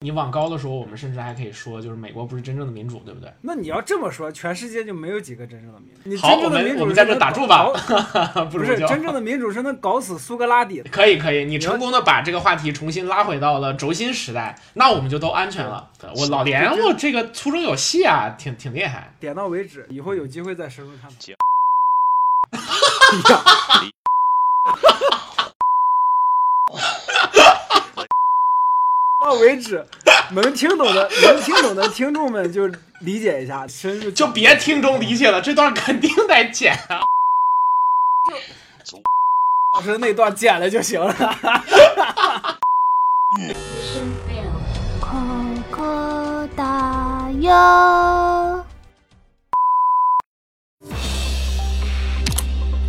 你往高的说，我们甚至还可以说，就是美国不是真正的民主，对不对？那你要这么说，全世界就没有几个真正的民主。你好，我真正的民主们我们在这打住吧，不是真正的民主是能搞死苏格拉底的。可以可以，你成功的把这个话题重新拉回到了轴心时代，那我们就都安全了。我老连我这个粗中有细啊，挺挺厉害。点到为止，以后有机会再深入探讨。到为止，能听懂的能听懂的听众们就理解一下，就别听众理解了，这段肯定得剪啊。老师那段剪了就行了。口口大哟。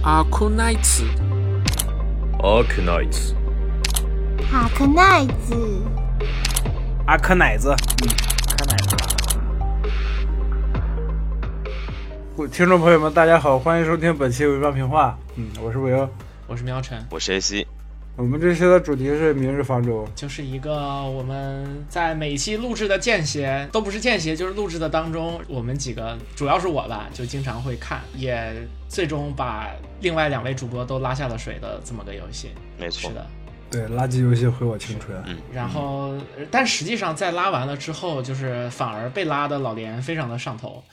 阿库奈茨，Ark Knights，哈克奈子，阿克奶子，嗯，阿克奶子。听众朋友们，大家好，欢迎收听本期《伪装评话》。嗯，我是韦欧。我是苗晨，我是 AC，我们这期的主题是明日方舟。就是一个我们在每期录制的间歇，都不是间歇，就是录制的当中，我们几个主要是我吧，就经常会看，也最终把另外两位主播都拉下了水的这么个游戏。没错是，的，对，垃圾游戏毁我青春。嗯，然后，呃但实际上在拉完了之后，就是反而被拉的老连非常的上头，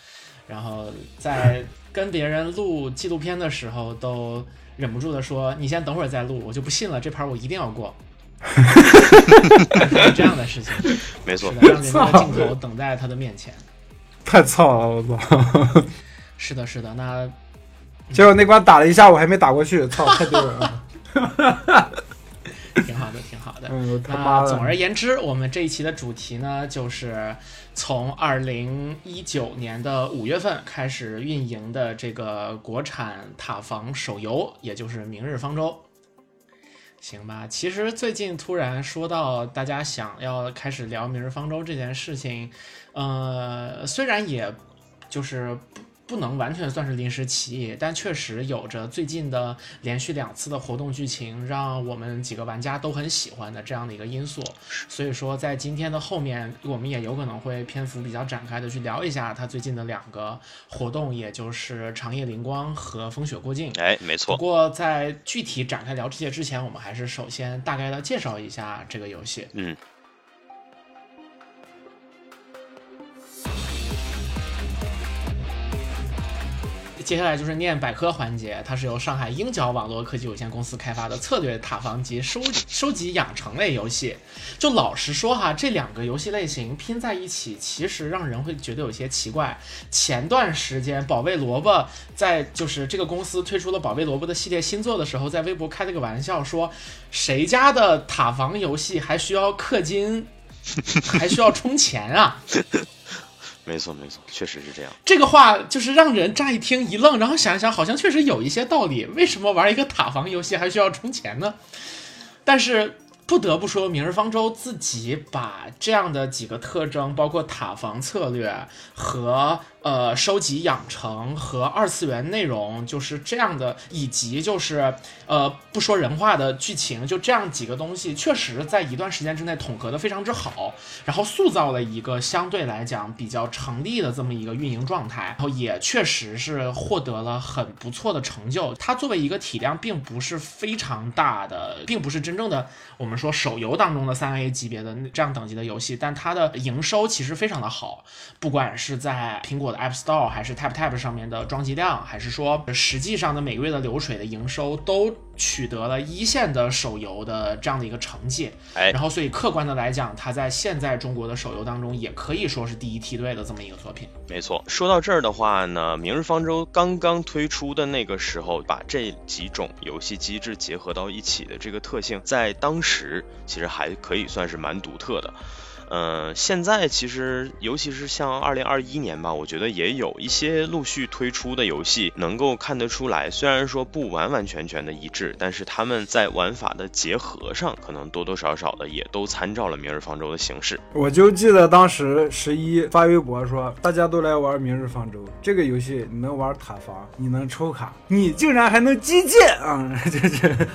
然后在跟别人录纪录片的时候，都忍不住的说：“你先等会儿再录，我就不信了，这盘我一定要过。”是这样的事情，没错是，的，让人家的镜头等在他的面前。太操了，我操！是的，是的，那结果那关打了一下，我还没打过去，操，太丢人了。挺好的，挺好的。那总而，言之，我们这一期的主题呢，就是从二零一九年的五月份开始运营的这个国产塔防手游，也就是《明日方舟》。行吧，其实最近突然说到大家想要开始聊《明日方舟》这件事情，呃，虽然也就是不不能完全算是临时起意，但确实有着最近的连续两次的活动剧情，让我们几个玩家都很喜欢的这样的一个因素。所以说，在今天的后面，我们也有可能会篇幅比较展开的去聊一下它最近的两个活动，也就是长夜灵光和风雪过境。哎，没错不，过在具体展开聊这些之前，我们还是首先大概的介绍一下这个游戏。嗯，接下来就是念百科环节，它是由上海鹰角网络科技有限公司开发的策略塔防及收收集养成类游戏。就老实说哈，这两个游戏类型拼在一起，其实让人会觉得有些奇怪。前段时间，保卫萝卜在就是这个公司推出了保卫萝卜的系列新作的时候，在微博开了个玩笑说，谁家的塔防游戏还需要氪金，还需要充钱啊？没错，没错，确实是这样。这个话就是让人乍一听一愣，然后想一想，好像确实有一些道理。为什么玩一个塔防游戏还需要充钱呢？但是不得不说，《明日方舟》自己把这样的几个特征，包括塔防策略和呃收集养成和二次元内容，就是这样的，以及就是呃不说人话的剧情，就这样几个东西，确实在一段时间之内统合的非常之好，然后塑造了一个相对来讲比较成立的这么一个运营状态，然后也确实是获得了很不错的成就。它作为一个体量并不是非常大的，并不是真正的我们说手游当中的三 A 级别的这样等级的游戏，但它的营收其实非常的好，不管是在苹果的 App Store 还是 Tap Tap 上面的装机量，还是说实际上的每个月的流水的营收，都取得了一线的手游的这样的一个成绩。哎然后所以客观的来讲，它在现在中国的手游当中，也可以说是第一梯队的这么一个作品。没错，说到这儿的话呢，《明日方舟》刚刚推出的那个时候，把这几种游戏机制结合到一起的这个特性，在当时其实还可以算是蛮独特的。嗯、现在其实尤其是像二零二一年吧，我觉得也有一些陆续推出的游戏能够看得出来，虽然说不完完全全的一致，但是他们在玩法的结合上，可能多多少少的也都参照了《明日方舟》的形式。我就记得当时十一发微博说，大家都来玩《明日方舟》这个游戏，你能玩塔防，你能抽卡，你竟然还能击剑啊！这这，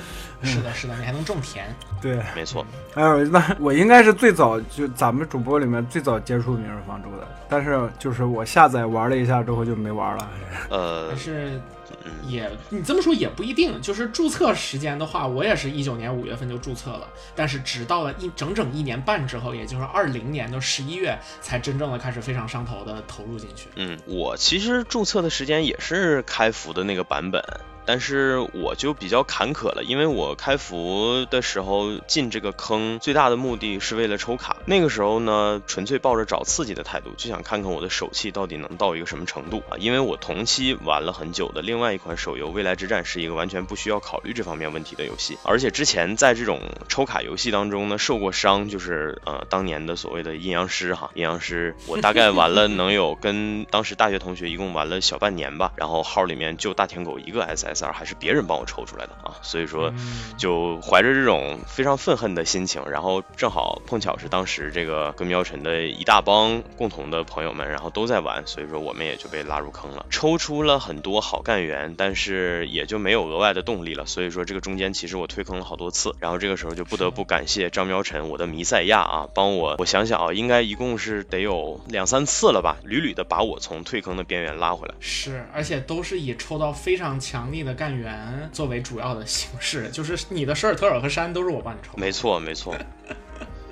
是的，是的，你还能种田。对，没错，哎呦，那我应该是最早就咱们主播里面最早接触《明日方舟》的，但是就是我下载玩了一下之后就没玩了。呃但，是嗯也你这么说也不一定，就是注册时间的话，我也是一九年五月份就注册了，但是直到了一整整一年半之后，也就是二零年的十一月，才真正的开始非常上头的投入进去。嗯，我其实注册的时间也是开服的那个版本，但是我就比较坎坷了，因为我开服的时候进这个坑最大的目的是为了抽卡，那个时候呢，纯粹抱着找刺激的态度，就想看看我的手气到底能到一个什么程度啊。因为我同期玩了很久的另外一款手游《未来之战》是一个完全不需要考虑这方面问题的游戏，而且之前在这种抽卡游戏当中呢受过伤，就是呃当年的所谓的阴阳师哈，阴阳师我大概玩了 能有跟当时大学同学一共玩了小半年吧，然后号里面就大舔狗一个 SSR，还是别人帮我抽出来的啊，所以说嗯。就怀着这种非常愤恨的心情，然后正好碰巧是当时这个跟喵晨的一大帮共同的朋友们，然后都在玩，所以说我们也就被拉入坑了，抽出了很多好干员，但是也就没有额外的动力了，所以说这个中间其实我退坑了好多次，然后这个时候就不得不感谢张喵晨，我的弥赛亚啊，帮我，我想想啊，应该一共是得有两三次了吧，屡屡的把我从退坑的边缘拉回来。是，而且都是以抽到非常强力的干员作为主要的形式，就是你的舍尔特尔和山都是我帮你抽。没错，没错。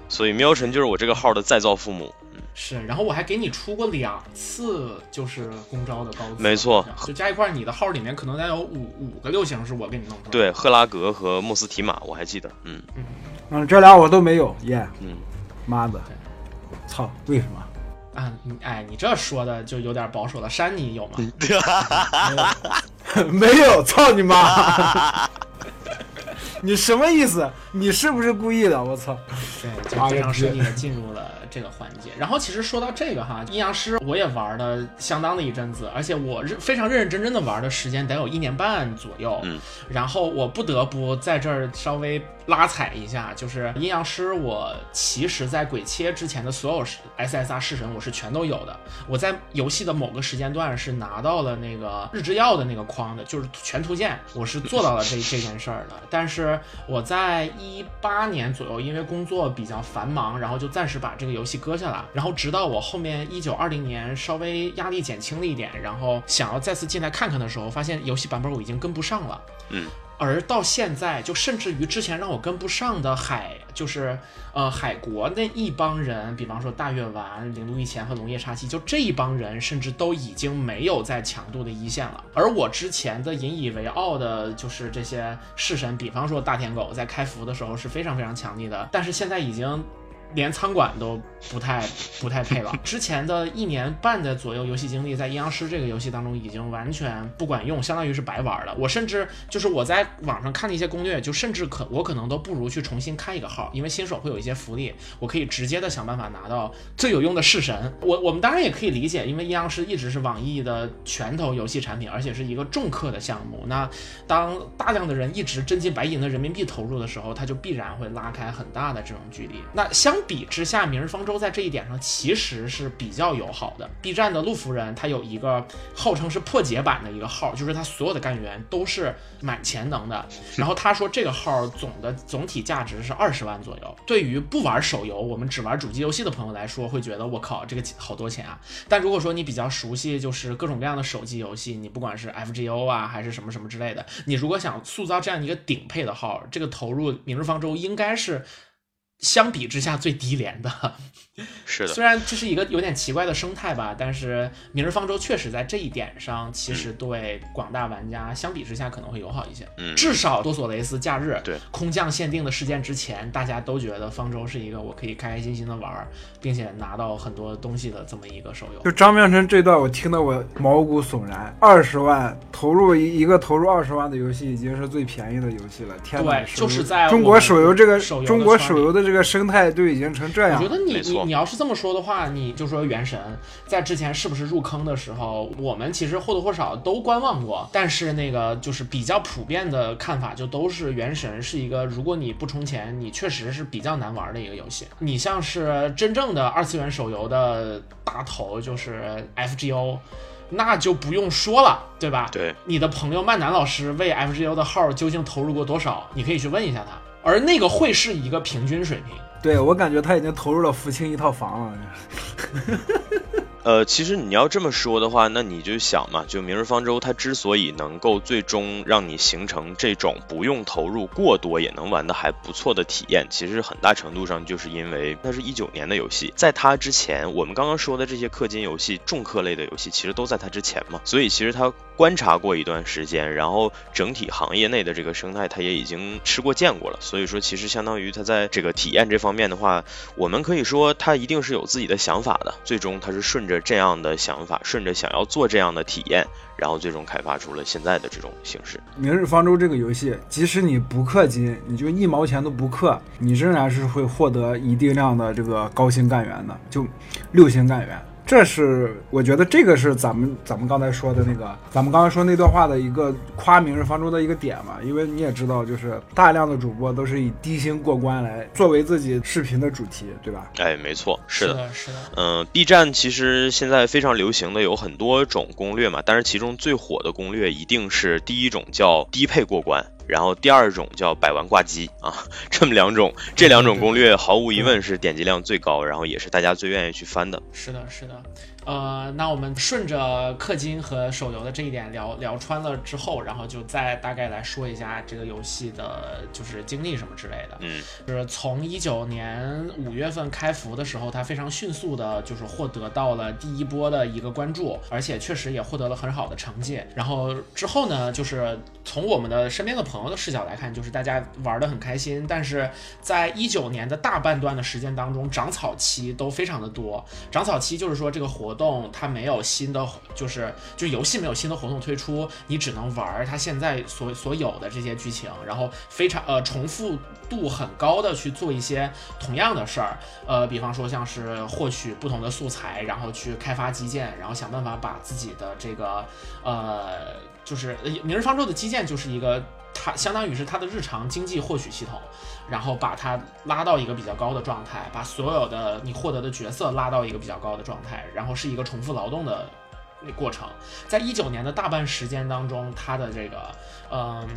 所以喵神就是我这个号的再造父母。是，然后我还给你出过两次，就是公招的高资，没错就加一块，你的号里面可能得有五五个六星是我给你弄出来的。对，赫拉格和莫斯提马我还记得，嗯嗯，这俩我都没有，耶、嗯，妈的，操，为什么？啊，你哎，你这说的就有点保守了。山你有吗？没有，没有操你妈。你什么意思？你是不是故意的？我操！对，就非常顺利的进入了这个环节。然后其实说到这个哈，阴阳师我也玩了相当的一阵子，而且我认非常认认真真的玩的时间得有一年半左右。嗯，然后我不得不在这儿稍微拉踩一下，就是阴阳师，我其实在鬼切之前的所有 SSR 式神我是全都有的。我在游戏的某个时间段是拿到了那个日之耀的那个框的，就是全图鉴，我是做到了这这件事儿的。但是我在一八年左右，因为工作比较繁忙，然后就暂时把这个游戏搁下了。然后直到我后面一九二零年稍微压力减轻了一点，然后想要再次进来看看的时候，发现游戏版本我已经跟不上了。嗯，而到现在，就甚至于之前让我跟不上的海，就是呃海国那一帮人，比方说大月丸、零度一前和龙夜叉七，就这一帮人，甚至都已经没有在强度的一线了。而我之前的引以为傲的，就是这些式神，比方说大舔狗，在开服的时候是非常非常强力的，但是现在已经。连仓管都不太不太配了。之前的一年半的左右游戏经历，在阴阳师这个游戏当中已经完全不管用，相当于是白玩了。我甚至就是我在网上看的一些攻略，就甚至可我可能都不如去重新开一个号，因为新手会有一些福利，我可以直接的想办法拿到最有用的式神。我我们当然也可以理解，因为阴阳师一直是网易的拳头游戏产品，而且是一个重氪的项目。那当大量的人一直真金白银的人民币投入的时候，它就必然会拉开很大的这种距离。那相比之下，明日方舟在这一点上其实是比较友好的。B 站的陆夫人她有一个号称是破解版的一个号，就是她所有的干员都是满潜能的。然后她说这个号总的总体价值是二十万左右。对于不玩手游，我们只玩主机游戏的朋友来说，会觉得我靠这个好多钱啊。但如果说你比较熟悉就是各种各样的手机游戏，你不管是 FGO 啊还是什么什么之类的，你如果想塑造这样一个顶配的号，这个投入明日方舟应该是。相比之下最低廉的，是的，虽然这是一个有点奇怪的生态吧，但是《明日方舟》确实在这一点上，其实对广大玩家相比之下可能会友好一些。嗯，至少多索雷斯假日对空降限定的事件之前，大家都觉得方舟是一个我可以开开心心的玩，并且拿到很多东西的这么一个手游。就张妙晨这段，我听得我毛骨悚然。二十万投入一一个投入二十万的游戏，已经是最便宜的游戏了。天哪，对就是在中国手游这个手游中国手游的这个生态都已经成这样了。我觉得你你你要是这么说的话，你就说原神在之前是不是入坑的时候，我们其实或多或少都观望过，但是那个就是比较普遍的看法，就都是原神是一个如果你不充钱，你确实是比较难玩的一个游戏。你像是真正的二次元手游的大头，就是 FGO。那就不用说了，对吧？对，你的朋友曼南老师为 FGO 的号究竟投入过多少？你可以去问一下他。而那个会是一个平均水平，对我感觉他已经投入了福清一套房了。呃，其实你要这么说的话，那你就想嘛，就《明日方舟》它之所以能够最终让你形成这种不用投入过多也能玩的还不错的体验，其实很大程度上就是因为那是一九年的游戏，在它之前，我们刚刚说的这些氪金游戏、重氪类的游戏，其实都在它之前嘛，所以其实它观察过一段时间，然后整体行业内的这个生态，它也已经吃过见过了，所以说其实相当于它在这个体验这方面的话，我们可以说它一定是有自己的想法的，最终它是顺着这样的想法，顺着想要做这样的体验，然后最终开发出了现在的这种形式。《明日方舟》这个游戏，即使你不氪金，你就一毛钱都不氪，你仍然是会获得一定量的这个高薪干员的，就六星干员。这是我觉得这个是咱们咱们刚才说的那个，咱们刚才说那段话的一个夸《明日方舟》的一个点嘛，因为你也知道，就是大量的主播都是以低薪过关来作为自己视频的主题，对吧？哎，没错，是的。的，是的，嗯，B 站其实现在非常流行的有很多种攻略嘛，但是其中最火的攻略一定是第一种叫低配过关，然后第二种叫百万挂机啊，这么两种，这两种攻略毫无疑问是点击量最高，然后也是大家最愿意去翻的。是的，是的。呃，那我们顺着氪金和手游的这一点聊聊穿了之后，然后就再大概来说一下这个游戏的就是经历什么之类的。嗯，就是从一九年五月份开服的时候，它非常迅速的，就是获得到了第一波的一个关注，而且确实也获得了很好的成绩。然后之后呢，就是从我们的身边的朋友的视角来看，就是大家玩的很开心，但是在一九年的大半段的时间当中，长草期都非常的多。长草期就是说这个活动它没有新的，就是就游戏没有新的活动推出，你只能玩它现在所所有的这些剧情，然后非常呃重复度很高的去做一些同样的事儿，呃，比方说像是获取不同的素材，然后去开发基建，然后想办法把自己的这个呃，就是《明日方舟》的基建就是一个。它相当于是它的日常经济获取系统，然后把它拉到一个比较高的状态，把所有的你获得的角色拉到一个比较高的状态，然后是一个重复劳动的过程。在一九年的大半时间当中，它的这个嗯，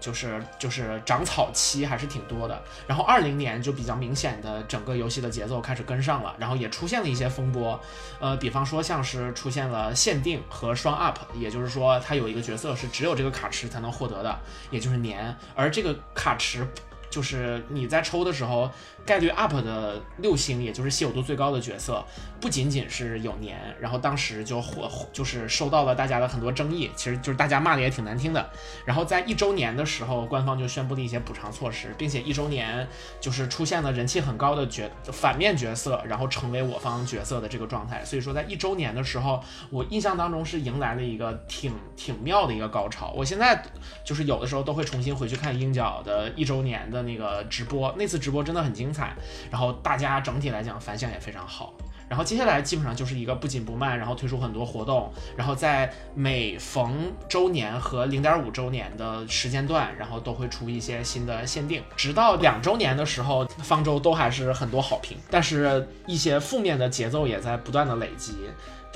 就是就是长草期还是挺多的。然后二零年就比较明显的整个游戏的节奏开始跟上了，然后也出现了一些风波，呃，比方说像是出现了限定和双 up，也就是说它有一个角色是只有这个卡池才能获得的，也就是年，而这个卡池。就是你在抽的时候，概率 up 的六星，也就是稀有度最高的角色，不仅仅是有年，然后当时就火，就是受到了大家的很多争议，其实就是大家骂的也挺难听的。然后在一周年的时候，官方就宣布了一些补偿措施，并且一周年就是出现了人气很高的角反面角色，然后成为我方角色的这个状态。所以说，在一周年的时候，我印象当中是迎来了一个挺挺妙的一个高潮。我现在就是有的时候都会重新回去看鹰角的一周年的那个直播，那次直播真的很精彩，彩然后大家整体来讲反响也非常好。然后接下来基本上就是一个不紧不慢，然后推出很多活动，然后在每逢周年和零点五周年的时间段，然后都会出一些新的限定，直到两周年的时候，方舟都还是很多好评，但是一些负面的节奏也在不断的累积。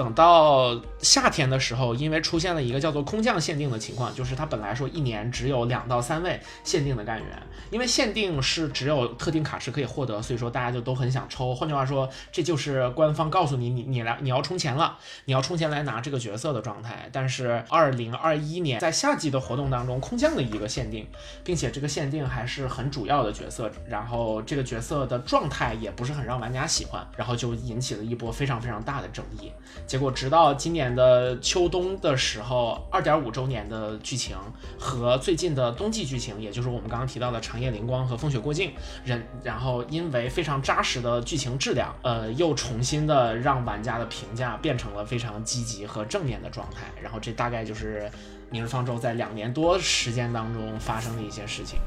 等到夏天的时候，因为出现了一个叫做空降限定的情况，就是它本来说一年只有两到三位限定的干员，因为限定是只有特定卡池可以获得，所以说大家就都很想抽。换句话说，这就是官方告诉你，你你来你要充钱了，你要充钱来拿这个角色的状态。但是二零二一年在夏季的活动当中空降了一个限定，并且这个限定还是很主要的角色，然后这个角色的状态也不是很让玩家喜欢，然后就引起了一波非常非常大的争议。结果直到今年的秋冬的时候，二点五周年的剧情和最近的冬季剧情，也就是我们刚刚提到的长夜灵光和风雪过境，人然后因为非常扎实的剧情质量，呃，又重新的让玩家的评价变成了非常积极和正面的状态。然后这大概就是《明日方舟》在两年多时间当中发生的一些事情。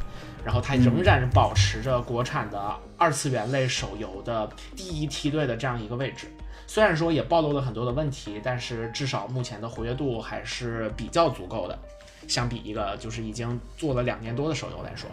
然后它仍然保持着国产的二次元类手游的第一梯队的这样一个位置。虽然说也暴露了很多的问题，但是至少目前的活跃度还是比较足够的，相比一个就是已经做了两年多的手游来说。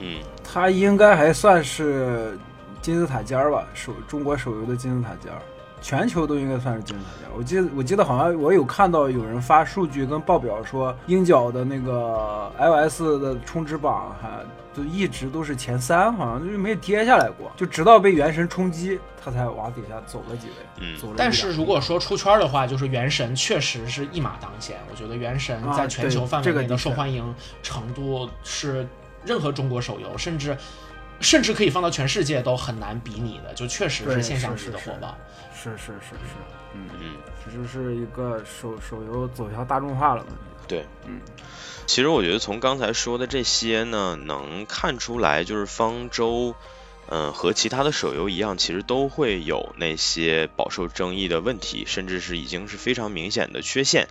嗯，它应该还算是金字塔尖儿吧，手中国手游的金字塔尖儿。全球都应该算是金字塔尖。我记得我记得好像我有看到有人发数据跟报表说，鹰角的那个 iOS 的充值榜还就一直都是前三，好像就没跌下来过，就直到被原神冲击，它才往底下走了几位。嗯。但是如果说出圈的话，就是原神确实是一马当先。我觉得原神啊在全球范围内的受欢迎程度是任何中国手游，甚至甚至可以放到全世界都很难比拟的，就确实是现象级的火爆。是是是是，嗯，嗯，这就是一个手手游走向大众化了问题。对，嗯。其实我觉得从刚才说的这些呢，能看出来，就是方舟，嗯、和其他的手游一样，其实都会有那些饱受争议的问题，甚至是已经是非常明显的缺陷。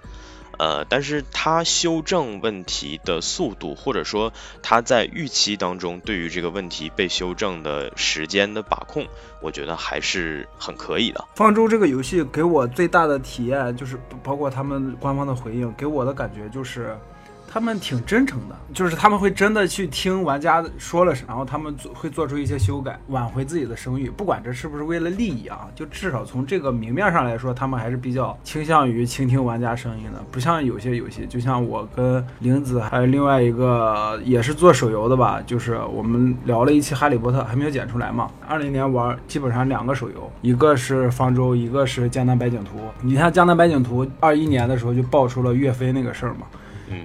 呃，但是他修正问题的速度，或者说他在预期当中对于这个问题被修正的时间的把控，我觉得还是很可以的。方舟这个游戏给我最大的体验就是，包括他们官方的回应，给我的感觉就是，他们挺真诚的，就是他们会真的去听玩家说了什么，然后他们做会做出一些修改，挽回自己的声誉。不管这是不是为了利益啊，就至少从这个明面上来说，他们还是比较倾向于倾听玩家声音的，不像有些游戏，就像我跟玲子还有另外一个也是做手游的吧，就是我们聊了一期《哈利波特》，还没有剪出来嘛。二零年玩基本上两个手游，一个是方舟，一个是江南百景图。你看江南百景图，二一年的时候就爆出了岳飞那个事儿嘛。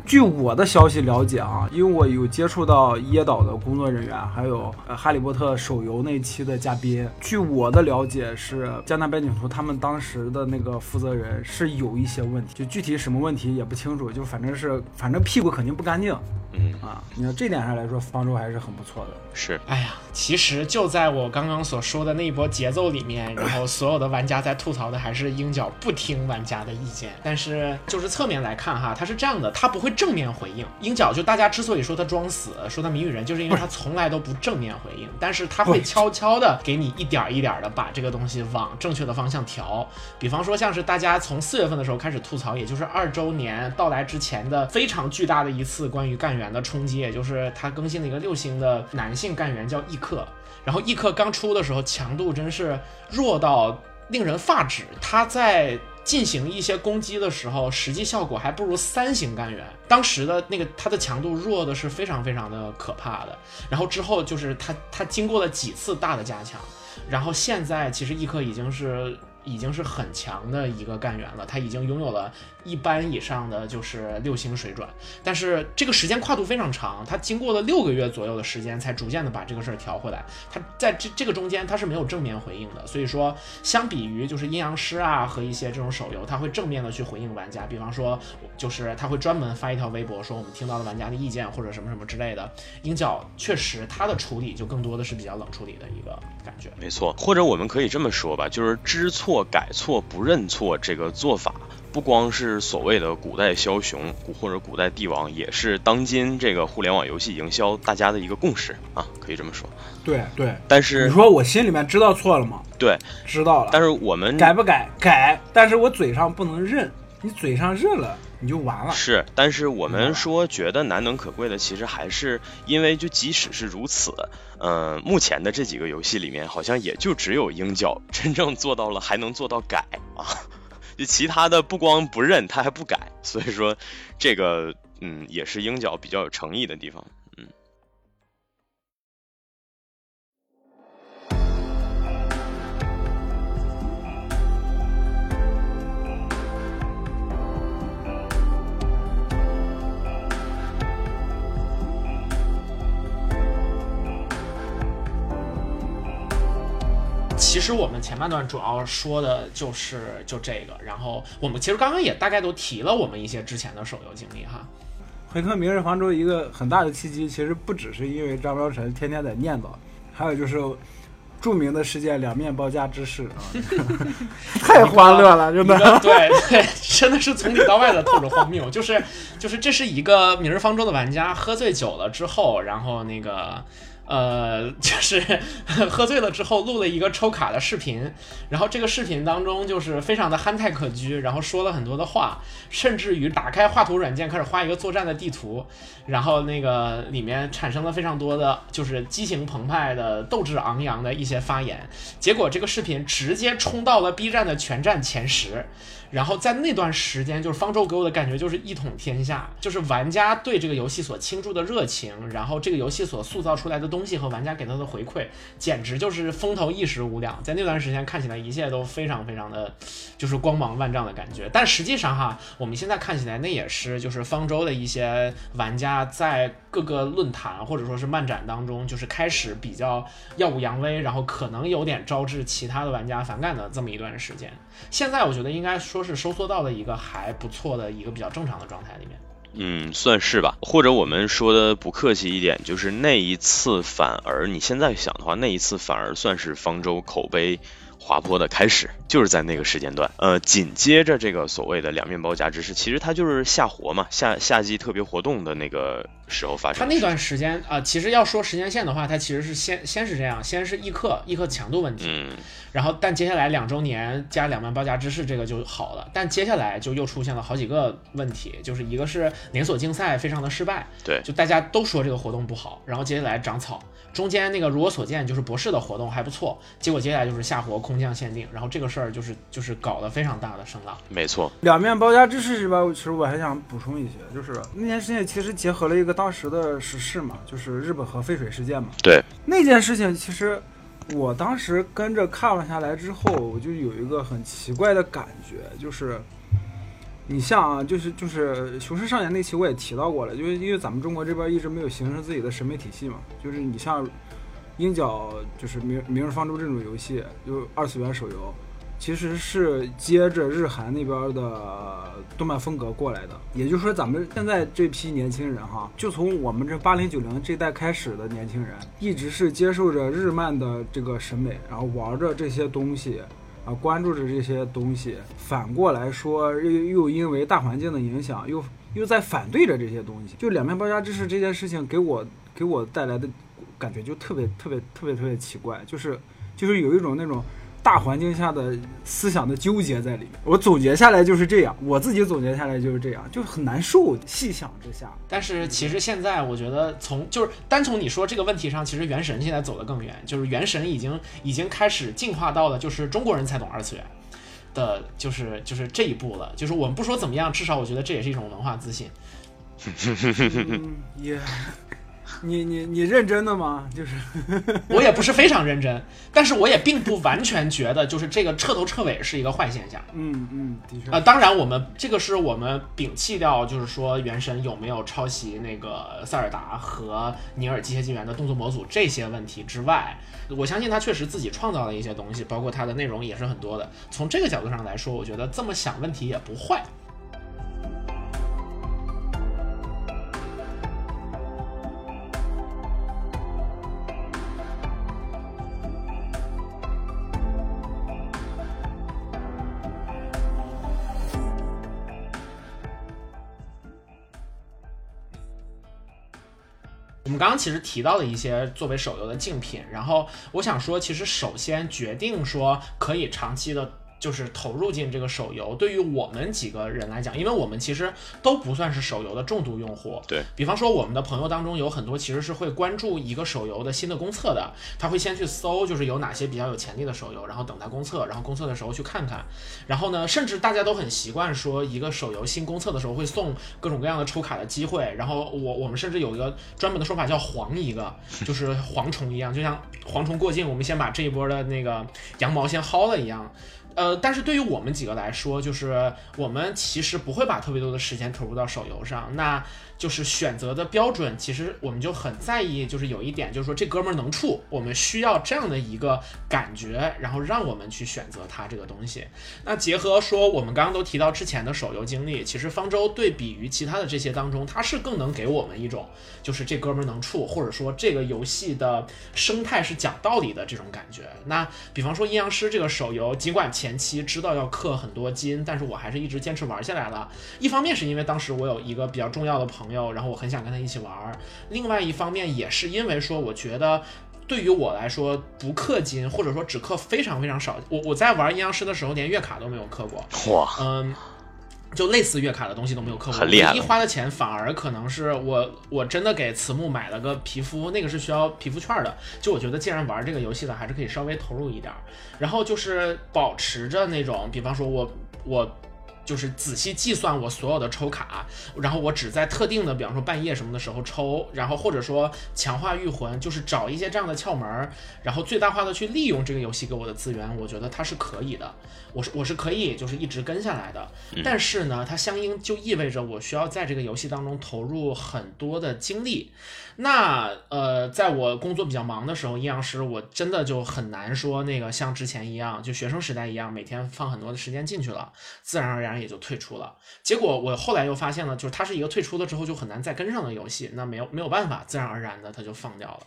据我的消息了解啊，因为我有接触到椰岛的工作人员，还有呃《哈利波特》手游那期的嘉宾。据我的了解是，江南百景图他们当时的那个负责人是有一些问题，就具体什么问题也不清楚，就反正是反正屁股肯定不干净嗯，啊。你看这点上来说，方舟还是很不错的。是，哎呀，其实就在我刚刚所说的那一波节奏里面，然后所有的玩家在吐槽的还是鹰角不听玩家的意见。但是就是侧面来看哈，他是这样的，他不会正面回应。鹰角就大家之所以说他装死，说他谜语人，就是因为他从来都不正面回应，但是他会悄悄的给你一点一点的把这个东西往正确的方向调。比方说像是大家从四月份的时候开始吐槽，也就是二周年到来之前的非常巨大的一次关于干员的冲击，也就是他更新了一个六星的男性干员叫异克。然后异克刚出的时候强度真是弱到令人发指，他在进行一些攻击的时候，实际效果还不如三型干员。当时的那个它的强度弱的是非常非常的可怕的。然后之后就是它它经过了几次大的加强，然后现在其实异克已经是已经是很强的一个干员了，他已经拥有了一般以上的就是六星水准。但是这个时间跨度非常长，他经过了六个月左右的时间，才逐渐的把这个事儿调回来。他在这这个中间他是没有正面回应的，所以说相比于就是阴阳师啊和一些这种手游，他会正面的去回应玩家，比方说就是他会专门发一条微博说我们听到了玩家的意见或者什么什么之类的。鹰角确实他的处理就更多的是比较冷处理的一个感觉。没错，或者我们可以这么说吧，就是知错改错不认错这个做法，不光是所谓的古代枭雄古或者古代帝王，也是当今这个互联网游戏营销大家的一个共识啊，可以这么说。对对，但是你说我心里面知道错了吗？对，知道了。但是我们改不改？改，但是我嘴上不能认。你嘴上认了，你就完了。是，但是我们说觉得难能可贵的，其实还是因为就即使是如此，嗯、目前的这几个游戏里面，好像也就只有鹰角真正做到了还能做到改啊，就其他的不光不认，他还不改，所以说这个嗯也是鹰角比较有诚意的地方。其实我们前半段主要说的就是就这个，然后我们其实刚刚也大概都提了我们一些之前的手游经历哈。回坑明日方舟一个很大的契机，其实不只是因为张彪晨天天在念叨，还有就是著名的事件两面包夹之势啊，太欢乐了，真的。对对，真的是从里到外的透着荒谬。就是就是这是一个《明日方舟》的玩家喝醉酒了之后，然后那个呃，就是喝醉了之后录了一个抽卡的视频，然后这个视频当中就是非常的憨态可掬，然后说了很多的话，甚至于打开画图软件开始画一个作战的地图，然后那个里面产生了非常多的就是激情澎湃的斗志昂扬的一些发言，结果这个视频直接冲到了 B 站的全站前十。然后在那段时间，就是方舟给我的感觉就是一统天下，就是玩家对这个游戏所倾注的热情，然后这个游戏所塑造出来的东西和玩家给他的回馈，简直就是风头一时无两。在那段时间看起来一切都非常非常的，就是光芒万丈的感觉。但实际上哈，我们现在看起来那也是就是方舟的一些玩家在各个论坛或者说是漫展当中，就是开始比较耀武扬威，然后可能有点招致其他的玩家反感的这么一段时间。现在我觉得应该说是收缩到了一个还不错的一个比较正常的状态里面。嗯，算是吧。或者我们说的不客气一点，就是那一次反而你现在想的话，那一次反而算是方舟口碑滑坡的开始，就是在那个时间段。呃，紧接着这个所谓的两面包夹芝士，其实它就是夏活嘛，夏夏季特别活动的那个时候发生。它那段时间啊、其实要说时间线的话，它其实是先先是这样，先是易课，易课强度问题，嗯，然后但接下来两周年加两面包夹芝士这个就好了，但接下来就又出现了好几个问题，就是一个是连锁竞赛非常的失败，对。就大家都说这个活动不好，然后接下来长草，中间那个如我所见就是博士的活动还不错，结果接下来就是夏活空降限定，然后这个事儿就是就是搞得非常大的声浪。没错，两面包夹芝士是吧，其实我还想补充一些，就是那件事情其实结合了一个当时的时事嘛，就是日本核废水事件嘛。对，那件事情其实我当时跟着看了下来之后，我就有一个很奇怪的感觉，就是你像啊，就是就是《雄狮少年》那期我也提到过了，就是因为咱们中国这边一直没有形成自己的审美体系嘛，就是你像鹰角，就是《明明日方舟》这种游戏，就二次元手游。其实是接着日韩那边的动漫风格过来的，也就是说，咱们现在这批年轻人哈，就从我们这八零九零这代开始的年轻人，一直是接受着日漫的这个审美，然后玩着这些东西，关注着这些东西。反过来说，又又因为大环境的影响，又又在反对着这些东西。就两面包夹知识这件事情，给我给我带来的感觉就特别特别特别特别奇怪，就是就是有一种那种。大环境下的思想的纠结在里面，我总结下来就是这样，我自己总结下来就是这样，就很难受。细想之下，但是其实现在我觉得从就是单从你说这个问题上，其实原神现在走得更远，就是原神已经已经开始进化到了就是中国人才懂二次元的，就是就是这一步了。就是我们不说怎么样，至少我觉得这也是一种文化自信。嗯，也，你你你认真的吗？就是 我也不是非常认真，但是我也并不完全觉得就是这个彻头彻尾是一个坏现象。嗯嗯，的确呃、当然我们这个是我们摒弃掉，就是说原神有没有抄袭那个塞尔达和尼尔机械纪元的动作模组这些问题之外，我相信他确实自己创造了一些东西，包括它的内容也是很多的。从这个角度上来说，我觉得这么想问题也不坏。刚刚其实提到了一些作为手游的竞品，然后我想说，其实首先决定说可以长期的。就是投入进这个手游，对于我们几个人来讲，因为我们其实都不算是手游的重度用户。对比方说，我们的朋友当中有很多其实是会关注一个手游的新的公测的，他会先去搜，就是有哪些比较有潜力的手游，然后等待公测，然后公测的时候去看看。然后呢，甚至大家都很习惯说，一个手游新公测的时候会送各种各样的抽卡的机会。然后我我们甚至有一个专门的说法叫“黄一个 ”，就是蝗虫一样，就像蝗虫过境，我们先把这一波的那个羊毛先薅了一样。呃，但是对于我们几个来说，就是我们其实不会把特别多的时间投入到手游上，那就是选择的标准，其实我们就很在意，就是有一点，就是说这哥们儿能处，我们需要这样的一个感觉，然后让我们去选择它这个东西。那结合说我们刚刚都提到之前的手游经历，其实方舟对比于其他的这些当中，它是更能给我们一种就是这哥们儿能处，或者说这个游戏的生态是讲道理的这种感觉。那比方说阴阳师这个手游，尽管前期知道要氪很多金，但是我还是一直坚持玩下来了。一方面是因为当时我有一个比较重要的朋友，然后我很想跟他一起玩儿；另外一方面也是因为说，我觉得对于我来说，不氪金或者说只氪非常非常少，我我在玩阴阳师的时候连月卡都没有氪过，哇，嗯。就类似月卡的东西都没有氪过，很厉害一花的钱反而可能是我我真的给慈木买了个皮肤，那个是需要皮肤券的。就我觉得既然玩这个游戏了，还是可以稍微投入一点儿，然后就是保持着那种，比方说我我。就是仔细计算我所有的抽卡，然后我只在特定的，比方说半夜什么的时候抽，然后或者说强化御魂，就是找一些这样的窍门儿，然后最大化的去利用这个游戏给我的资源，我觉得它是可以的，我是我是可以就是一直跟下来的。但是呢，它相应就意味着我需要在这个游戏当中投入很多的精力。那呃，在我工作比较忙的时候，阴阳师我真的就很难说那个像之前一样，就学生时代一样，每天放很多的时间进去了，自然而然也就退出了。结果我后来又发现了，就是它是一个退出了之后就很难再跟上的游戏，那没有没有办法，自然而然的它就放掉了。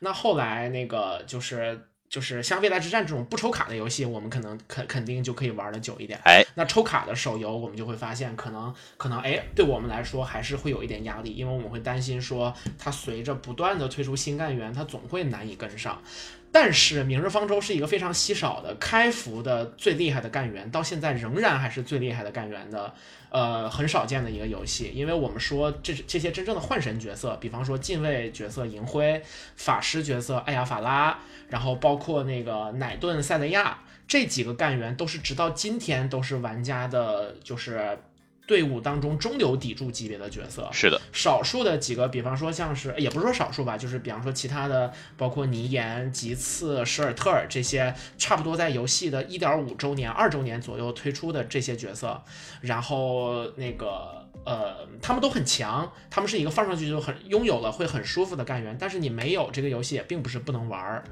那后来那个就是。就是像未来之战这种不抽卡的游戏，我们可能肯肯定就可以玩的久一点。哎，那抽卡的手游，我们就会发现，可能可能哎，对我们来说还是会有一点压力，因为我们会担心说，它随着不断的推出新干员，它总会难以跟上。但是《明日方舟》是一个非常稀少的开服的最厉害的干员，到现在仍然还是最厉害的干员的，呃，很少见的一个游戏。因为我们说这这些真正的幻神角色，比方说近卫角色银灰、法师角色艾雅法拉，然后包括那个奶盾塞雷亚这几个干员，都是直到今天都是玩家的，就是。队伍当中中流砥柱级别的角色，是的，少数的几个，比方说像是，也不是说少数吧，就是比方说其他的，包括尼岩、吉次、舍尔特尔这些，差不多在游戏的一点五周年、二周年左右推出的这些角色，然后那个呃，他们都很强，他们是一个放上去就很拥有了会很舒服的干员，但是你没有这个游戏也并不是不能玩儿，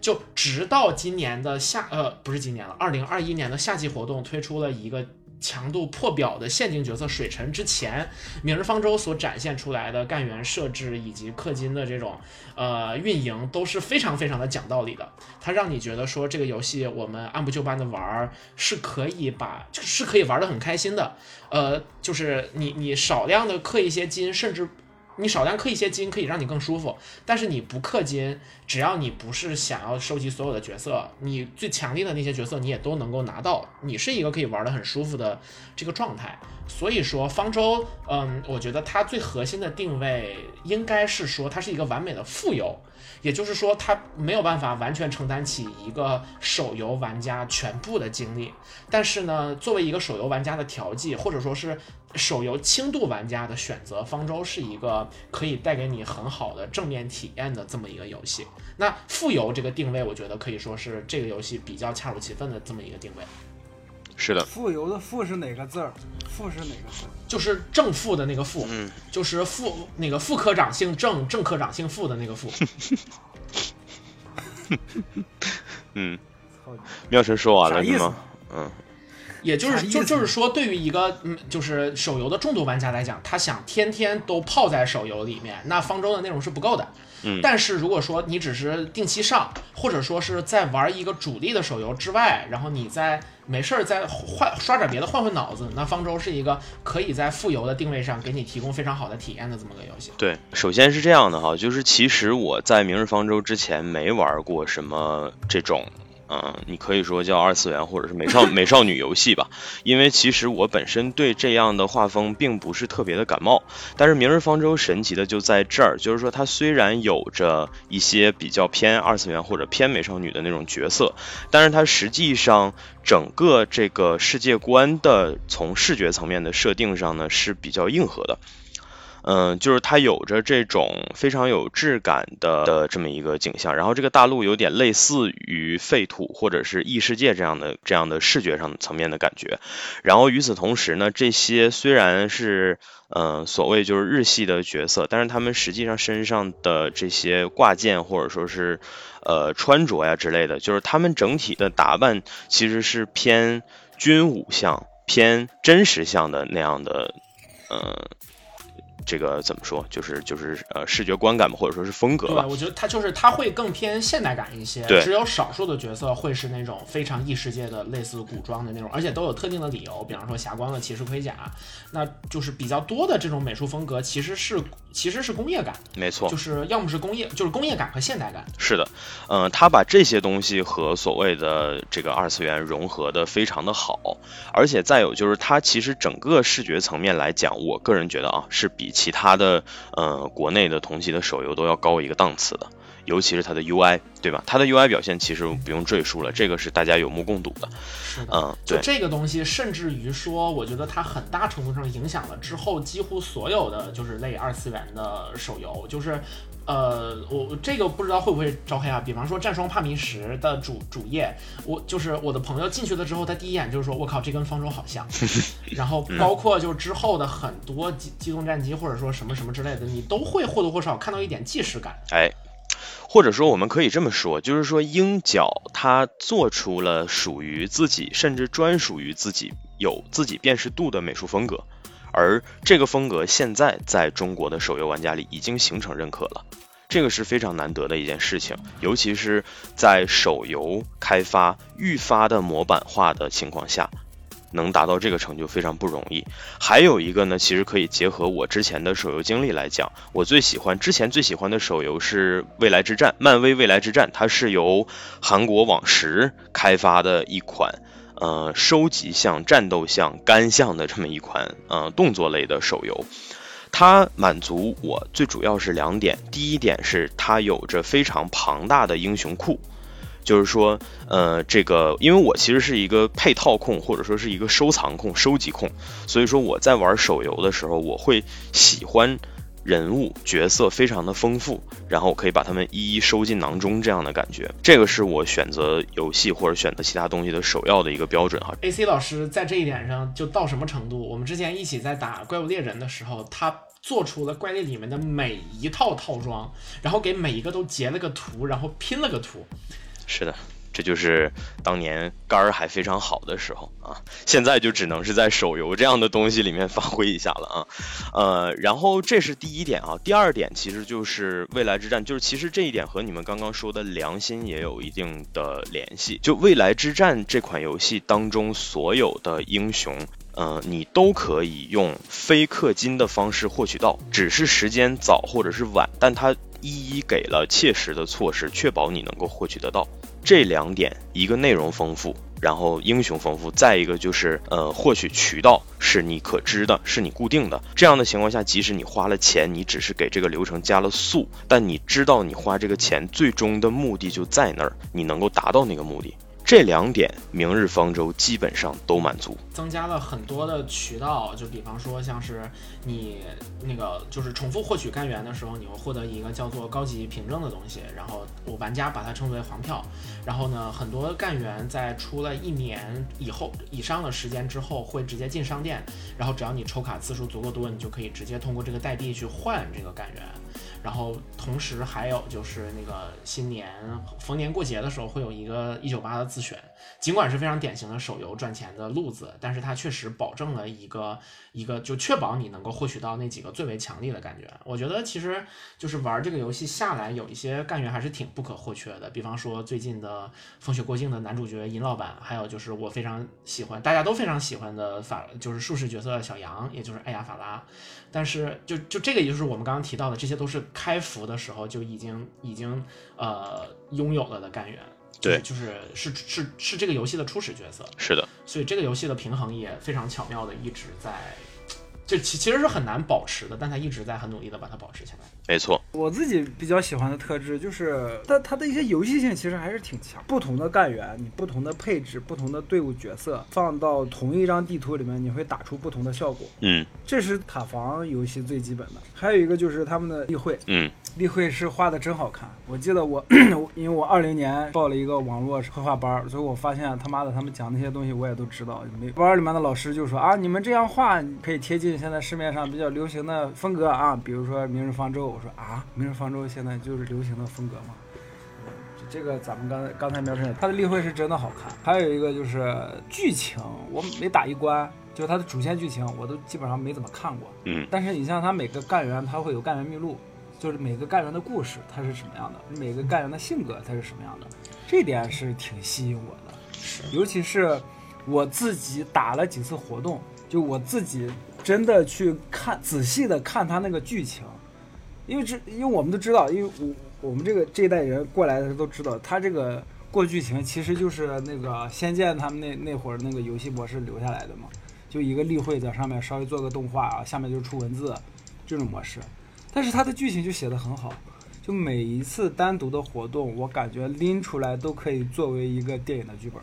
就直到今年的夏呃不是今年了，二零二一年的夏季活动推出了一个。强度破表的限定角色水沉之前，《明日方舟》所展现出来的干员设置以及氪金的这种呃运营都是非常非常的讲道理的。它让你觉得说这个游戏我们按部就班的玩儿是可以把是可以玩的很开心的。呃，就是你你少量的氪一些金，甚至。你少量氪一些金可以让你更舒服，但是你不氪金，只要你不是想要收集所有的角色，你最强力的那些角色你也都能够拿到，你是一个可以玩的很舒服的这个状态。所以说方舟，嗯，我觉得它最核心的定位应该是说它是一个完美的富有，也就是说它没有办法完全承担起一个手游玩家全部的精力，但是呢，作为一个手游玩家的调剂，或者说是。手游轻度玩家的选择，方舟是一个可以带给你很好的正面体验的这么一个游戏。那副游这个定位，我觉得可以说是这个游戏比较恰如其分的这么一个定位。是的，富游的富是哪个字儿？富是哪个字？就是正副的那个副，嗯，就是副那个副科长姓郑，正科长姓傅的那个傅。嗯，妙神说完了意思是吗？嗯，也就是就就是说，对于一个嗯，就是手游的重度玩家来讲，他想天天都泡在手游里面，那方舟的内容是不够的。嗯但是如果说你只是定期上，或者说是在玩一个主力的手游之外，然后你在没事儿再换刷点别的换换脑子，那方舟是一个可以在副游的定位上给你提供非常好的体验的这么个游戏。对，首先是这样的哈，就是其实我在《明日方舟》之前没玩过什么这种。嗯，你可以说叫二次元或者是美少 美少女游戏吧，因为其实我本身对这样的画风并不是特别的感冒。但是《明日方舟》神奇的就在这儿，就是说它虽然有着一些比较偏二次元或者偏美少女的那种角色，但是它实际上整个这个世界观的从视觉层面的设定上呢是比较硬核的。嗯，就是它有着这种非常有质感的的这么一个景象，然后这个大陆有点类似于废土或者是异世界这样的这样的视觉上层面的感觉，然后与此同时呢，这些虽然是嗯、所谓就是日系的角色，但是他们实际上身上的这些挂件或者说是呃穿着呀之类的，就是他们整体的打扮其实是偏军武向、偏真实向的那样的，嗯。这个怎么说，就是就是呃视觉观感嘛，或者说是风格对，吧。我觉得它就是它会更偏现代感一些，对只有少数的角色会是那种非常异世界的，类似古装的那种，而且都有特定的理由，比方说霞光的骑士盔甲，那就是比较多的这种美术风格其实是其实是工业感，没错就，是要么是工业，就是工业感和现代感。是的，嗯、他把这些东西和所谓的这个二次元融合的非常的好，而且再有就是它其实整个视觉层面来讲，我个人觉得啊，是比其他的呃国内的同级的手游都要高一个档次的。尤其是它的 UI，对吧？它的 UI 表现其实不用赘述了，这个是大家有目共睹的。是的，嗯，对，就这个东西，甚至于说，我觉得它很大程度上影响了之后几乎所有的就是类二次元的手游，就是。呃，我我这个不知道会不会招黑啊？比方说《战双帕迷什》的主主页，我就是我的朋友进去了之后，他第一眼就是说：“我靠，这跟方舟好像。”然后包括就是之后的很多机机动战机或者说什么什么之类的，你都会或多或少看到一点既视感。哎，或者说我们可以这么说，就是说鹰角它做出了属于自己，甚至专属于自己、有自己辨识度的美术风格，而这个风格现在在中国的手游玩家里已经形成认可了。这个是非常难得的一件事情，尤其是在手游开发愈发的模板化的情况下，能达到这个成就非常不容易。还有一个呢，其实可以结合我之前的手游经历来讲，我最喜欢之前最喜欢的手游是《未来之战》，漫威《未来之战》，它是由韩国网石开发的一款。呃，收集项、战斗项、干项的这么一款呃动作类的手游，它满足我最主要是两点。第一点是它有着非常庞大的英雄库，就是说，呃，这个因为我其实是一个配套控，或者说是一个收藏控、收集控，所以说我在玩手游的时候，我会喜欢人物角色非常的丰富，然后我可以把它们一一收进囊中，这样的感觉，这个是我选择游戏或者选择其他东西的首要的一个标准哈。A C 老师在这一点上就到什么程度？我们之前一起在打怪物猎人的时候，他做出了怪猎里面的每一套套装，然后给每一个都截了个图，然后拼了个图。是的，这就是当年肝儿还非常好的时候啊，现在就只能是在手游这样的东西里面发挥一下了啊。呃，然后这是第一点啊，第二点其实就是未来之战，就是其实这一点和你们刚刚说的良心也有一定的联系。就未来之战这款游戏当中所有的英雄。呃，你都可以用非氪金的方式获取到，只是时间早或者是晚，但它一一给了切实的措施，确保你能够获取得到。这两点，一个内容丰富，然后英雄丰富，再一个就是呃获取渠道是你可知的，是你固定的。这样的情况下，即使你花了钱，你只是给这个流程加了速，但你知道你花这个钱最终的目的就在那儿，你能够达到那个目的。这两点，明日方舟基本上都满足。增加了很多的渠道，就比方说像是你那个就是重复获取干员的时候，你会获得一个叫做高级凭证的东西，然后我玩家把它称为黄票。然后呢，很多干员在出了一年以后以上的时间之后，会直接进商店，然后只要你抽卡次数足够多，你就可以直接通过这个代币去换这个干员。然后同时还有就是那个新年逢年过节的时候会有一个一九八的自选，尽管是非常典型的手游赚钱的路子，但是它确实保证了一个一个就确保你能够获取到那几个最为强力的感觉。我觉得其实就是玩这个游戏下来，有一些干员还是挺不可或缺的，比方说最近的风雪过境的男主角银老板，还有就是我非常喜欢大家都非常喜欢的法就是术士角色小杨，也就是艾雅法拉。但是就就这个，也就是我们刚刚提到的，这些都是开服的时候就已经已经呃拥有了的干员，对就是是是是这个游戏的初始角色，是的，所以这个游戏的平衡也非常巧妙的一直在，就其其实是很难保持的，但他一直在很努力的把它保持下来。没错，我自己比较喜欢的特质就是它它的一些游戏性其实还是挺强。不同的干员，你不同的配置、不同的队伍角色放到同一张地图里面，你会打出不同的效果。嗯这是塔防游戏最基本的。还有一个就是他们的例会，嗯，例会是画的真好看。我记得我 因为我二零年报了一个网络绘画班儿，所以我发现他妈的他们讲那些东西我也都知道。没班儿里面的老师就说啊，你们这样画可以贴近现在市面上比较流行的风格啊，比如说《明日方舟》。我说啊，《明日方舟》现在就是流行的风格吗？这个咱们刚才刚才描述的，它的例会是真的好看。还有一个就是剧情，我每打一关，就是它的主线剧情我都基本上没怎么看过。嗯但是你像它每个干员，它会有干员目录，就是每个干员的故事它是什么样的，每个干员的性格它是什么样的，这点是挺吸引我的。是。尤其是我自己打了几次活动，就我自己真的去看仔细的看他那个剧情，因为这因为我们都知道，因为我我们这个这一代人过来的都知道，他这个过剧情其实就是那个《仙剑》他们那那会儿那个游戏模式留下来的嘛，就一个例会在上面稍微做个动画啊，下面就出文字这种模式，但是它的剧情就写得很好。就每一次单独的活动，我感觉拎出来都可以作为一个电影的剧本。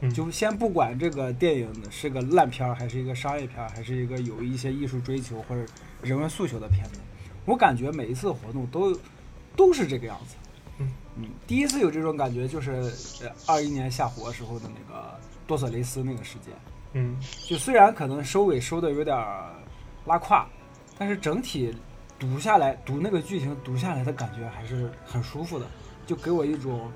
嗯就先不管这个电影是个烂片儿，还是一个商业片儿，还是一个有一些艺术追求或者人文诉求的片子，我感觉每一次活动都都是这个样子。嗯嗯，第一次有这种感觉就是呃二一年下活时候的那个多索雷斯那个事件，嗯就虽然可能收尾收的有点儿拉胯，但是整体读下来读那个剧情读下来的感觉还是很舒服的，就给我一种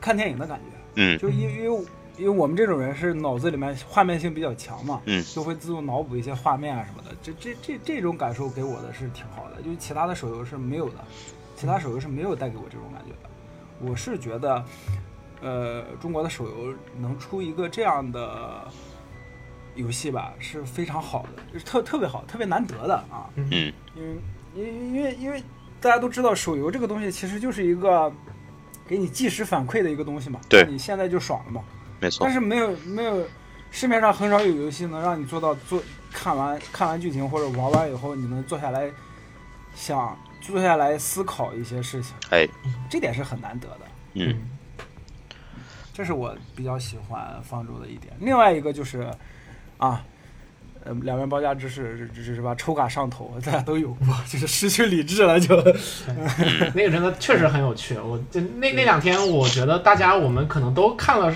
看电影的感觉。嗯就因因为因为我们这种人是脑子里面画面性比较强嘛，嗯就会自动脑补一些画面啊什么的。这这这这种感受给我的是挺好的，就其他的手游是没有的，其他手游是没有带给我这种感觉的。我是觉得，呃，中国的手游能出一个这样的游戏吧，是非常好的，就是特特别好，特别难得的啊。嗯因为因为因为因为大家都知道，手游这个东西其实就是一个给你即时反馈的一个东西嘛。对你现在就爽了嘛。没错但，是没有没有，市面上很少有游戏能让你做到做看完看完剧情或者玩完以后，你能坐下来想坐下来思考一些事情，哎，这点是很难得的。嗯这是我比较喜欢方舟的一点。另外一个就是啊。呃，两元包价知识，这这是吧？抽卡上头，大家都有过，就是失去理智了就。那个真的确实很有趣。我就那那两天，我觉得大家我们可能都看了，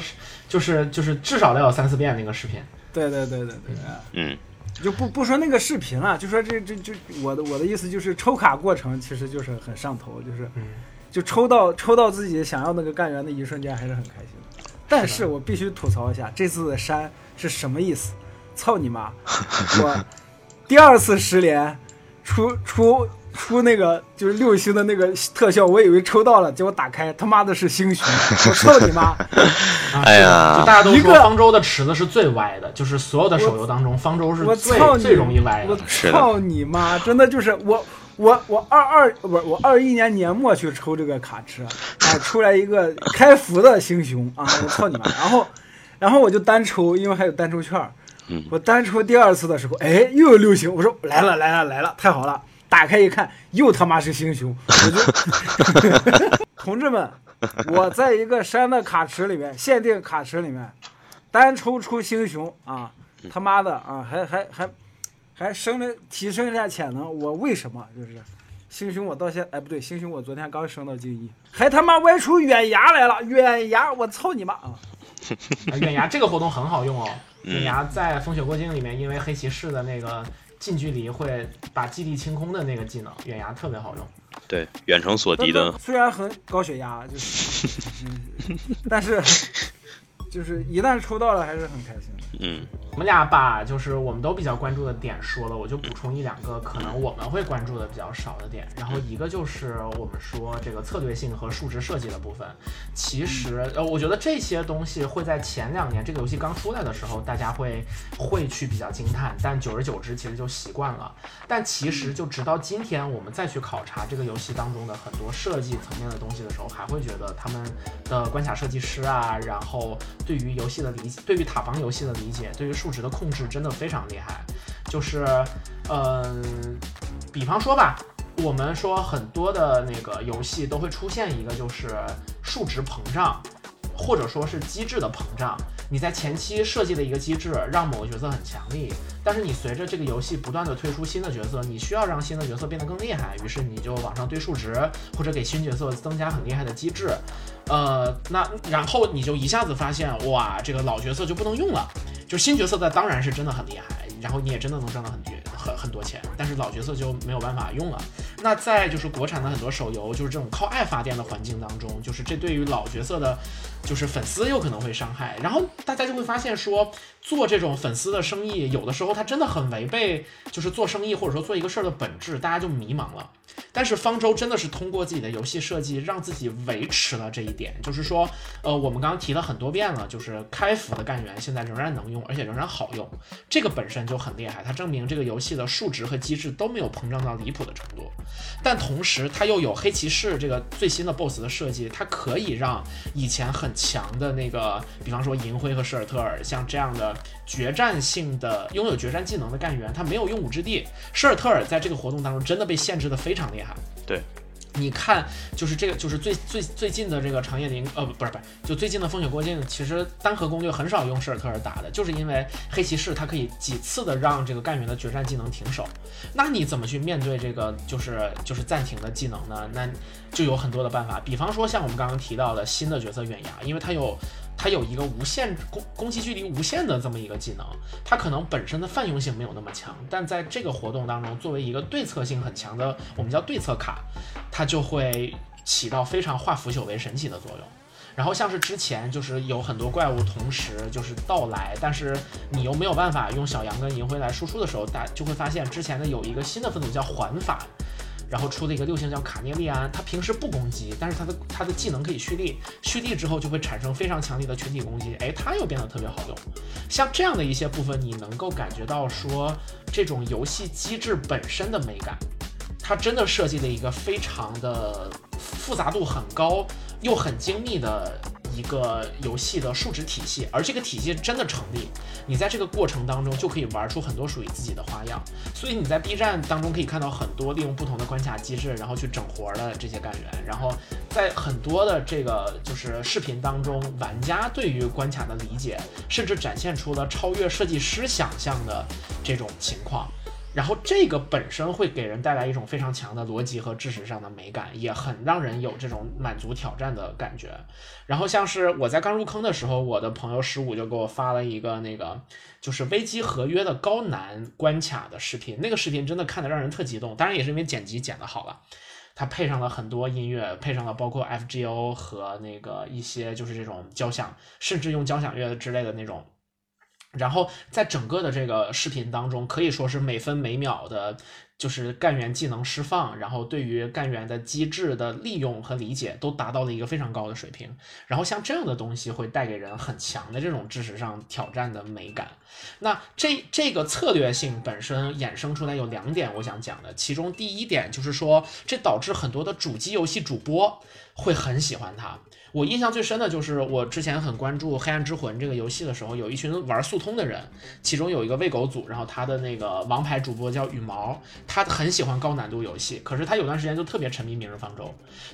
就是就是至少得有三四遍那个视频。对对对对对，嗯就不不说那个视频了，就说这这这我的我的意思就是抽卡过程其实就是很上头，就是嗯就抽到抽到自己想要那个干员的一瞬间还是很开心的。但是我必须吐槽一下，这次的山是什么意思？操你妈！我第二次十连，出出出那个就是六星的那个特效，我以为抽到了，结果打开他妈的是星熊，我操你妈！啊哎呀就大家都说一个方舟的池子是最歪的，就是所有的手游当中，方舟是最！最容易歪我的。我操你妈！真的就是我我我二二不是我二一年年末去抽这个卡池，啊，出来一个开服的星熊啊！我操你妈！然后然后我就单抽，因为还有单抽券儿。嗯。我单抽第二次的时候，哎，又有六星，我说来了来了来了，太好了！打开一看，又他妈是星熊，我就 同志们，我在一个山的卡池里面，限定卡池里面，单抽出星熊啊，他妈的啊，还还还还升了提升一下潜能，我为什么？就是星熊我到现哎不对，星熊我昨天刚升到精一，还他妈歪出远牙来了，远牙我操你妈啊！啊 远牙这个活动很好用哦，嗯远牙在风雪过境里面，因为黑骑士的那个近距离会把基地清空的那个技能，远牙特别好用。对，远程锁敌的，虽然很高血压，就是，嗯但是就是一旦抽到了还是很开心的。嗯我们俩把就是我们都比较关注的点说了，我就补充一两个可能我们会关注的比较少的点。然后一个就是我们说这个策略性和数值设计的部分。其实呃，我觉得这些东西会在前两年这个游戏刚出来的时候，大家会会去比较惊叹，但久而久之其实就习惯了。但其实就直到今天，我们再去考察这个游戏当中的很多设计层面的东西的时候，还会觉得他们的关卡设计师啊，然后对于游戏的理解，对于塔防游戏的理解，对于数值的控制真的非常厉害。就是，嗯、比方说吧，我们说很多的那个游戏都会出现一个就是数值膨胀，或者说是机制的膨胀。你在前期设计的一个机制，让某个角色很强力，但是你随着这个游戏不断的推出新的角色，你需要让新的角色变得更厉害，于是你就往上堆数值，或者给新角色增加很厉害的机制。呃，那然后你就一下子发现，哇，这个老角色就不能用了，就新角色的当然是真的很厉害，然后你也真的能挣到很绝很很多钱，但是老角色就没有办法用了。那在就是国产的很多手游，就是这种靠爱发电的环境当中，就是这对于老角色的，就是粉丝有可能会伤害。然后大家就会发现说，做这种粉丝的生意，有的时候它真的很违背，就是做生意或者说做一个事儿的本质，大家就迷茫了。但是方舟真的是通过自己的游戏设计，让自己维持了这一点，就是说，呃，我们刚刚提了很多遍了，就是开服的干员现在仍然能用，而且仍然好用，这个本身就很厉害，它证明这个游戏的数值和机制都没有膨胀到离谱的程度。但同时，它又有黑骑士这个最新的 BOSS 的设计，它可以让以前很强的那个，比方说银灰和施尔特尔，像这样的决战性的、拥有决战技能的干员，他没有用武之地。施尔特尔在这个活动当中真的被限制的非常厉害。对。你看，就是这个，就是最最最近的这个长夜灵，呃，不不是不是，就最近的风雪过境，其实单核攻略很少用施尔特尔打的，就是因为黑骑士他可以几次的让这个干员的决战技能停手。那你怎么去面对这个就是就是暂停的技能呢？那就有很多的办法，比方说像我们刚刚提到的新的角色远牙，因为它有。它有一个无限攻攻击距离无限的这么一个技能，它可能本身的泛用性没有那么强，但在这个活动当中，作为一个对策性很强的，我们叫对策卡，它就会起到非常化腐朽为神奇的作用。然后像是之前就是有很多怪物同时就是到来，但是你又没有办法用小羊跟银灰来输出的时候，大就会发现之前的有一个新的分组叫环法。然后出了一个六星叫卡涅利安，他平时不攻击，但是他的他的技能可以蓄力，蓄力之后就会产生非常强力的群体攻击，哎，他又变得特别好用。像这样的一些部分，你能够感觉到说这种游戏机制本身的美感，它真的设计了一个非常的复杂度很高又很精密的。一个游戏的数值体系，而这个体系真的成立，你在这个过程当中就可以玩出很多属于自己的花样。所以你在 B 站当中可以看到很多利用不同的关卡机制，然后去整活的这些干员。然后在很多的这个就是视频当中，玩家对于关卡的理解，甚至展现出了超越设计师想象的这种情况。然后这个本身会给人带来一种非常强的逻辑和知识上的美感，也很让人有这种满足挑战的感觉。然后像是我在刚入坑的时候，我的朋友十五就给我发了一个那个就是危机合约的高难关卡的视频，那个视频真的看得让人特激动。当然也是因为剪辑剪得好了，它配上了很多音乐，配上了包括 FGO 和那个一些就是这种交响，甚至用交响乐之类的那种。然后在整个的这个视频当中，可以说是每分每秒的，就是干员技能释放，然后对于干员的机制的利用和理解都达到了一个非常高的水平。然后像这样的东西会带给人很强的这种知识上挑战的美感。那这这个策略性本身衍生出来有两点我想讲的，其中第一点就是说，这导致很多的主机游戏主播会很喜欢它。我印象最深的就是我之前很关注《黑暗之魂》这个游戏的时候，有一群玩速通的人，其中有一个喂狗组，然后他的那个王牌主播叫羽毛，他很喜欢高难度游戏，可是他有段时间就特别沉迷《明日方舟》。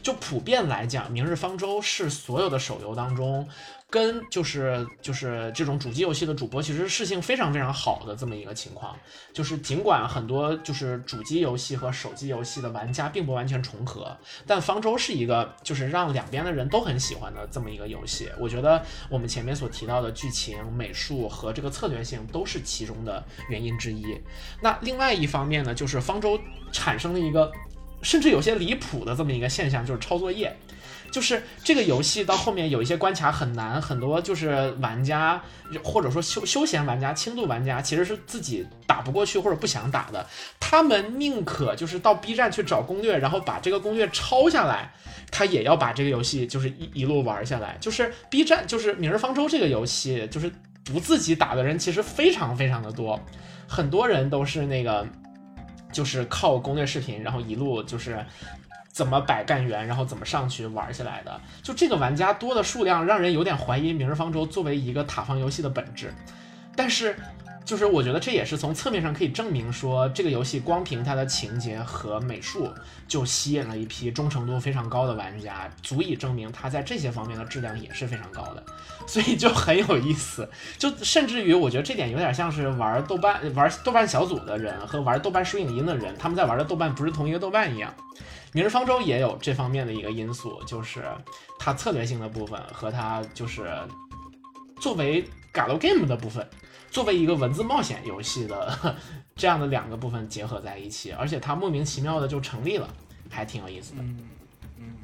就普遍来讲，《明日方舟》是所有的手游当中。跟就是就是这种主机游戏的主播，其实是性非常非常好的这么一个情况。就是尽管很多就是主机游戏和手机游戏的玩家并不完全重合，但方舟是一个就是让两边的人都很喜欢的这么一个游戏。我觉得我们前面所提到的剧情、美术和这个策略性都是其中的原因之一。那另外一方面呢，就是方舟产生了一个甚至有些离谱的这么一个现象，就是抄作业。就是这个游戏到后面有一些关卡很难，很多就是玩家或者说休休闲玩家、轻度玩家其实是自己打不过去或者不想打的，他们宁可就是到 B 站去找攻略，然后把这个攻略抄下来，他也要把这个游戏就是一一路玩下来。就是 B 站就是《明日方舟》这个游戏，就是不自己打的人其实非常非常的多，很多人都是那个就是靠攻略视频，然后一路就是。怎么摆干员，然后怎么上去玩起来的？就这个玩家多的数量，让人有点怀疑《明日方舟》作为一个塔防游戏的本质。但是，就是我觉得这也是从侧面上可以证明说，这个游戏光凭它的情节和美术就吸引了一批忠诚度非常高的玩家，足以证明它在这些方面的质量也是非常高的。所以就很有意思，就甚至于我觉得这点有点像是玩豆瓣、玩豆瓣小组的人和玩豆瓣书影音的人，他们在玩的豆瓣不是同一个豆瓣一样。《明日方舟》也有这方面的一个因素，就是它策略性的部分和它就是作为 Galo Game 的部分，作为一个文字冒险游戏的 这样的两个部分结合在一起，而且它莫名其妙的就成立了，还挺有意思的。嗯嗯，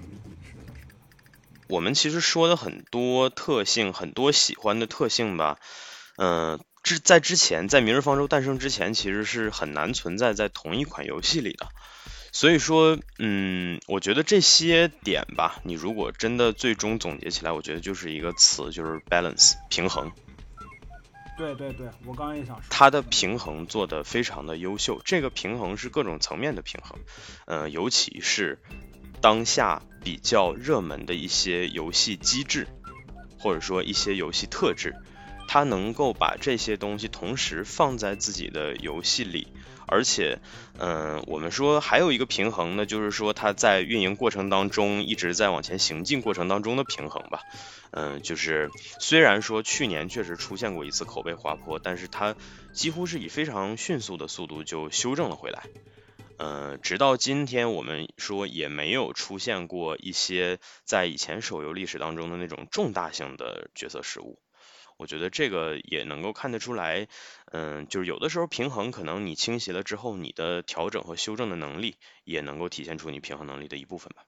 是的，是的。我们其实说的很多特性，很多喜欢的特性吧，嗯、之在之前，在《明日方舟》诞生之前，其实是很难存在在同一款游戏里的。所以说，嗯，我觉得这些点吧，你如果真的最终总结起来，我觉得就是一个词，就是 balance 平衡。对对对，我刚刚也想说，它的平衡做得非常的优秀，这个平衡是各种层面的平衡，呃，尤其是当下比较热门的一些游戏机制，或者说一些游戏特质，它能够把这些东西同时放在自己的游戏里，而且，嗯、我们说还有一个平衡呢，就是说它在运营过程当中一直在往前行进过程当中的平衡吧。嗯，就是虽然说去年确实出现过一次口碑滑坡，但是它几乎是以非常迅速的速度就修正了回来。呃，直到今天，我们说也没有出现过一些在以前手游历史当中的那种重大性的角色失误。我觉得这个也能够看得出来，嗯，就是有的时候平衡可能你倾斜了之后，你的调整和修正的能力也能够体现出你平衡能力的一部分吧。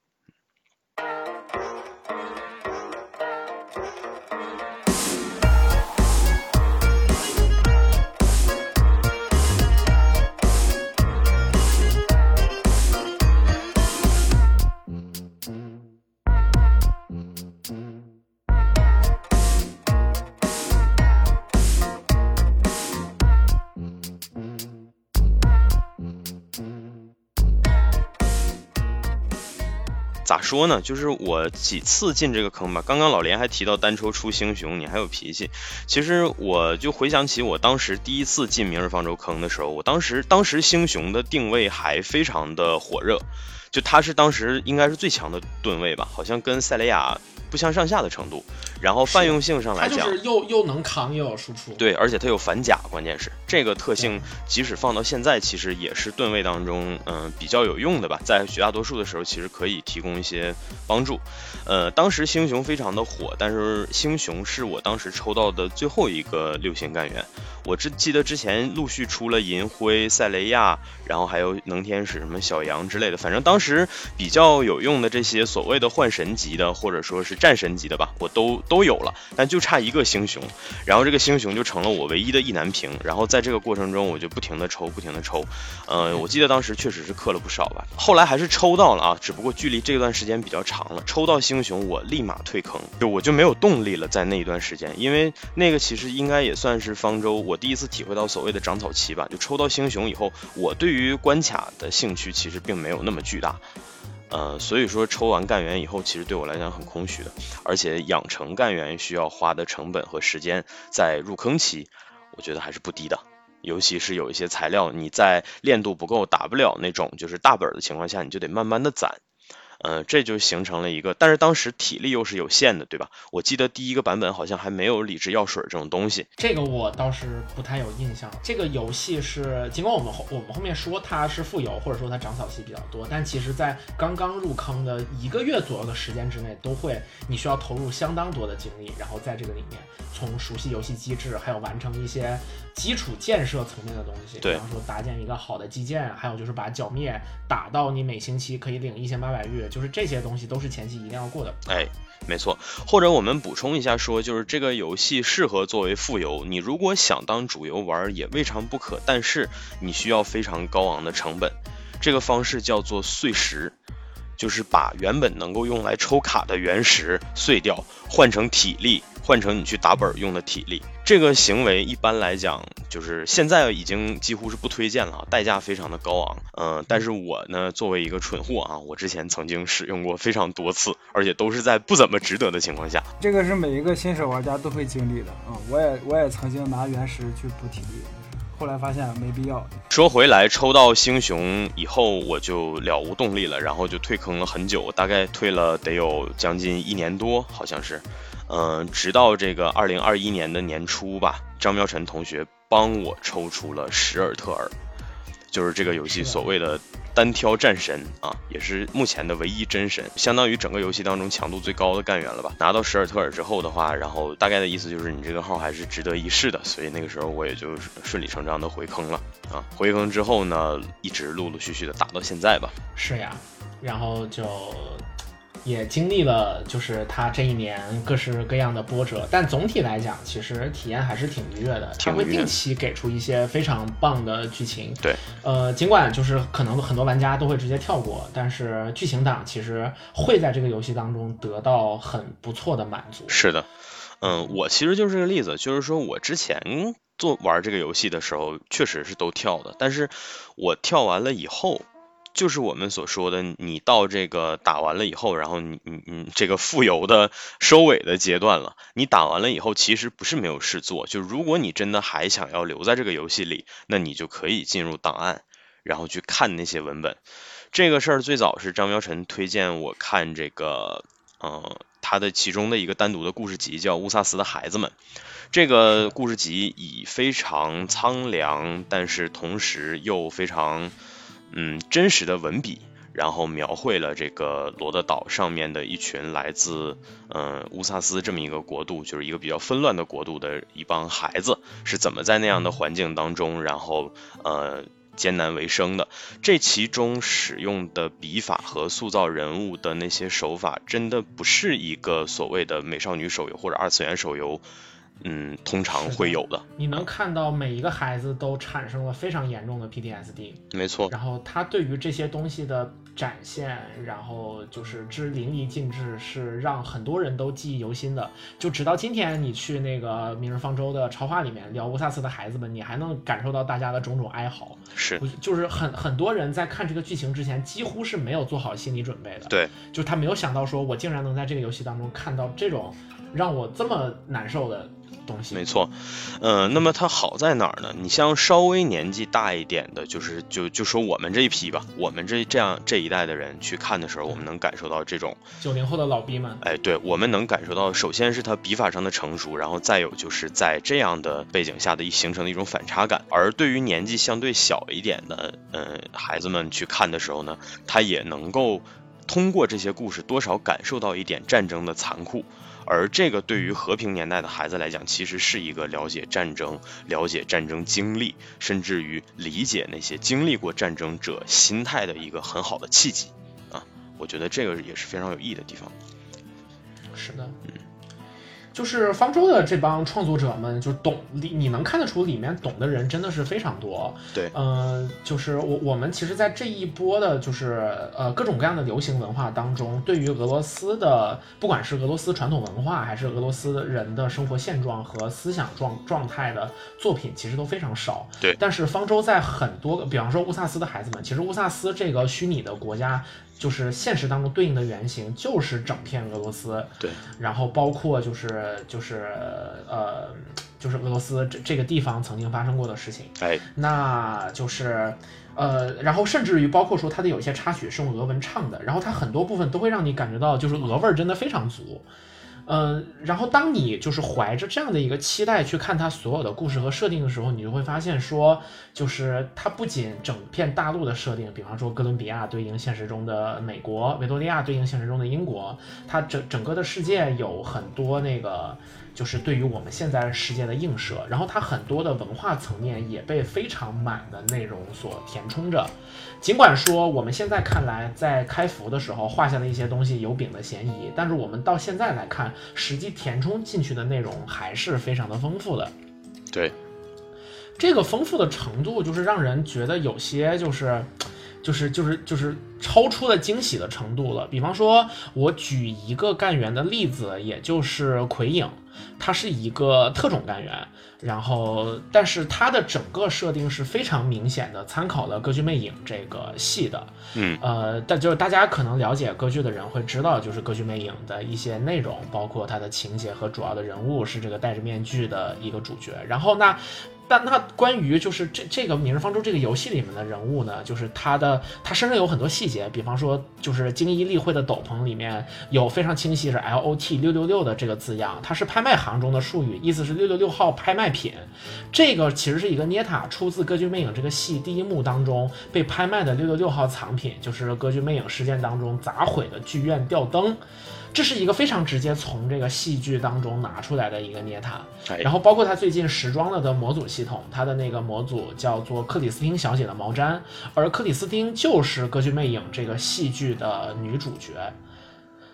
咋说呢？就是我几次进这个坑吧。刚刚老连还提到单抽出星熊，你还有脾气。其实我就回想起我当时第一次进明日方舟坑的时候，我当时当时星熊的定位还非常的火热，就他是当时应该是最强的盾位吧，好像跟塞雷亚不相上下的程度。然后泛用性上来讲，是又又能扛又有输出。对，而且它有反甲，关键是这个特性，即使放到现在，其实也是盾位当中，嗯、比较有用的吧。在绝大多数的时候，其实可以提供一些帮助。呃，当时星熊非常的火，但是星熊是我当时抽到的最后一个六星干员。我只记得之前陆续出了银灰、塞雷亚，然后还有能天使、什么小羊之类的，反正当时比较有用的这些所谓的幻神级的，或者说是战神级的吧，我都都有了，但就差一个星熊，然后这个星熊就成了我唯一的意难平，然后在这个过程中我就不停的抽，不停的抽，呃，我记得当时确实是氪了不少吧，后来还是抽到了啊，只不过距离这段时间比较长了，抽到星熊我立马退坑，就我就没有动力了，在那一段时间，因为那个其实应该也算是方舟我第一次体会到所谓的长草期吧，就抽到星熊以后，我对于关卡的兴趣其实并没有那么巨大。呃，所以说抽完干员以后，其实对我来讲很空虚的，而且养成干员需要花的成本和时间，在入坑期，我觉得还是不低的。尤其是有一些材料，你在练度不够、打不了那种就是大本的情况下，你就得慢慢的攒。呃，这就形成了一个，但是当时体力又是有限的，对吧？我记得第一个版本好像还没有理智药水这种东西。这个我倒是不太有印象。这个游戏是，尽管我们后我们后面说它是富游，或者说它长草期比较多，但其实在刚刚入坑的一个月左右的时间之内，都会你需要投入相当多的精力，然后在这个里面从熟悉游戏机制，还有完成一些基础建设层面的东西，比方说搭建一个好的基建，还有就是把剿灭打到你每星期可以领一千八百玉，就是这些东西都是前期一定要过的。哎，没错。或者我们补充一下说，就是这个游戏适合作为副游，你如果想当主游玩也未尝不可，但是你需要非常高昂的成本。这个方式叫做碎石，就是把原本能够用来抽卡的原石碎掉，换成体力，换成你去打本用的体力。这个行为一般来讲，就是现在已经几乎是不推荐了，代价非常的高昂。嗯、但是我呢，作为一个蠢货啊，我之前曾经使用过非常多次，而且都是在不怎么值得的情况下。这个是每一个新手玩家都会经历的啊、我也我也曾经拿原石去补体力，后来发现没必要。说回来，抽到星熊以后，我就了无动力了，然后就退坑了很久，大概退了得有将近一年多，好像是。嗯、直到这个二零二一年的年初吧，张妙晨同学帮我抽出了史尔特尔。就是这个游戏所谓的单挑战神啊，也是目前的唯一真神，相当于整个游戏当中强度最高的干员了吧。拿到史尔特尔之后的话，然后大概的意思就是你这个号还是值得一试的，所以那个时候我也就顺理成章的回坑了啊。回坑之后呢，一直陆陆续续的打到现在吧。是呀，然后就也经历了就是他这一年各式各样的波折，但总体来讲，其实体验还是挺愉悦的。他会定期给出一些非常棒的剧情，对，呃，尽管就是可能很多玩家都会直接跳过，但是剧情党其实会在这个游戏当中得到很不错的满足。是的，嗯，我其实就是这个例子，就是说我之前做玩这个游戏的时候，确实是都跳的，但是我跳完了以后。就是我们所说的，你到这个打完了以后，然后你你你这个富游的收尾的阶段了。你打完了以后，其实不是没有事做。就如果你真的还想要留在这个游戏里，那你就可以进入档案，然后去看那些文本。这个事儿最早是张苗晨推荐我看这个，呃，他的其中的一个单独的故事集叫《乌萨斯的孩子们》。这个故事集以非常苍凉，但是同时又非常嗯真实的文笔，然后描绘了这个罗德岛上面的一群来自嗯、乌萨斯这么一个国度，就是一个比较纷乱的国度的一帮孩子是怎么在那样的环境当中，然后呃。艰难为生的，这其中使用的笔法和塑造人物的那些手法，真的不是一个所谓的美少女手游或者二次元手游，嗯，通常会有的。你能看到每一个孩子都产生了非常严重的 PTSD，没错，然后他对于这些东西的展现，然后就是之淋漓尽致，是让很多人都记忆犹新的。就直到今天，你去那个《明日方舟》的超话里面聊乌萨斯的孩子们，你还能感受到大家的种种哀嚎。是就是很很多人在看这个剧情之前，几乎是没有做好心理准备的。对，就是他没有想到说，我竟然能在这个游戏当中看到这种让我这么难受的东西。没错，呃，那么它好在哪儿呢？你像稍微年纪大一点的，就是就就说我们这一批吧，我们这这样这一代的人去看的时候，我们能感受到这种，九零后的老逼们，哎，对，我们能感受到，首先是他笔法上的成熟，然后再有就是在这样的背景下的一形成的一种反差感。而对于年纪相对小一点的，呃，孩子们去看的时候呢，他也能够通过这些故事多少感受到一点战争的残酷。而这个对于和平年代的孩子来讲，其实是一个了解战争、了解战争经历，甚至于理解那些经历过战争者心态的一个很好的契机啊！我觉得这个也是非常有意义的地方。是的，就是方舟的这帮创作者们，就懂里你能看得出里面懂的人真的是非常多。对，嗯、就是我我们其实，在这一波的，就是呃各种各样的流行文化当中，对于俄罗斯的，不管是俄罗斯传统文化，还是俄罗斯人的生活现状和思想状状态的作品，其实都非常少。对但是方舟在很多，比方说乌萨斯的孩子们，其实乌萨斯这个虚拟的国家。就是现实当中对应的原型就是整片俄罗斯，对，然后包括就是就是呃，就是俄罗斯这这个地方曾经发生过的事情，哎，那就是呃，然后甚至于包括说它的有一些插曲是用俄文唱的，然后它很多部分都会让你感觉到就是俄味儿真的非常足。嗯，嗯然后当你就是怀着这样的一个期待去看它所有的故事和设定的时候，你就会发现说，就是它不仅整片大陆的设定，比方说哥伦比亚对应现实中的美国，维多利亚对应现实中的英国，它整整个的世界有很多那个。就是对于我们现在世界的映射，然后它很多的文化层面也被非常满的内容所填充着。尽管说我们现在看来，在开服的时候画下的一些东西有饼的嫌疑，但是我们到现在来看，实际填充进去的内容还是非常的丰富的。对，这个丰富的程度，就是让人觉得有些就是。就是就是就是超出了惊喜的程度了。比方说，我举一个干员的例子，也就是魁影，它是一个特种干员，然后但是它的整个设定是非常明显的参考了《歌剧魅影》这个戏的。嗯，呃，但就是大家可能了解歌剧的人会知道，就是《歌剧魅影》的一些内容，包括它的情节和主要的人物是这个戴着面具的一个主角。然后那。但那关于就是这这个《明日方舟》这个游戏里面的人物呢，就是他的他身上有很多细节，比方说就是精益例会的斗篷里面有非常清晰是 L O T 六六六的这个字样，它是拍卖行中的术语，意思是六六六号拍卖品。这个其实是一个捏塔出自《歌剧魅影》这个戏第一幕当中被拍卖的六六六号藏品，就是《歌剧魅影》事件当中砸毁的剧院吊灯。这是一个非常直接从这个戏剧当中拿出来的一个捏塔，哎然后包括他最近时装了的模组系统，他的那个模组叫做克里斯汀小姐的毛毡，而克里斯汀就是《歌剧魅影》这个戏剧的女主角。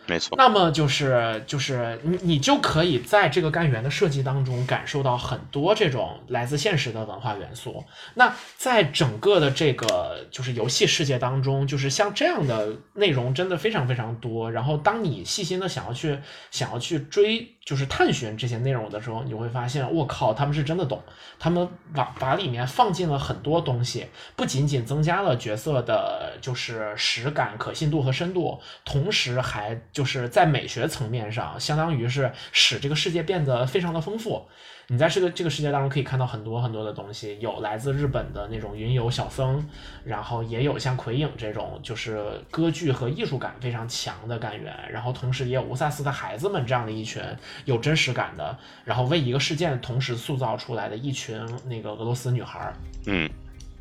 没错，那么就是就是你你就可以在这个干员的设计当中感受到很多这种来自现实的文化元素。那在整个的这个就是游戏世界当中，就是像这样的内容真的非常非常多。然后当你细心的想要去想要去追就是探寻这些内容的时候，你会发现，我靠，他们是真的懂，他们把把里面放进了很多东西，不仅仅增加了角色的就是实感、可信度和深度，同时还就是在美学层面上，相当于是使这个世界变得非常的丰富。你在这个这个世界当中可以看到很多很多的东西，有来自日本的那种云游小僧，然后也有像魁影这种就是歌剧和艺术感非常强的干员，然后同时也有乌萨斯的孩子们这样的一群有真实感的，然后为一个事件同时塑造出来的一群那个俄罗斯女孩儿。嗯，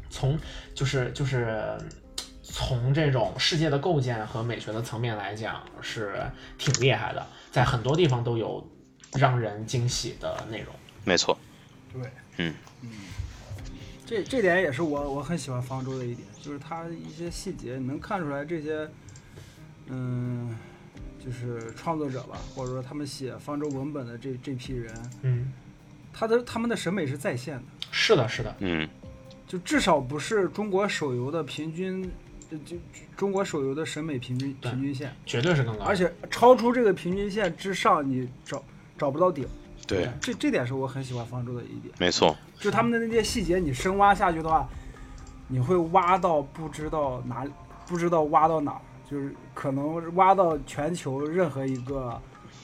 从就是就是从这种世界的构建和美学的层面来讲是挺厉害的，在很多地方都有让人惊喜的内容。没错，对，嗯。嗯。这这点也是我我很喜欢方舟的一点，就是它一些细节，你能看出来这些，嗯，就是创作者吧，或者说他们写方舟文本的这这批人，嗯，他的他们的审美是在线的，是的，是的，嗯。就至少不是中国手游的平均，就中国手游的审美平均平均线，绝对是更高。而且超出这个平均线之上，你找找不到顶。对，这这点是我很喜欢方舟的一点。没错，就他们的那些细节，你深挖下去的话，你会挖到不知道哪里，不知道挖到哪儿，就是可能挖到全球任何一个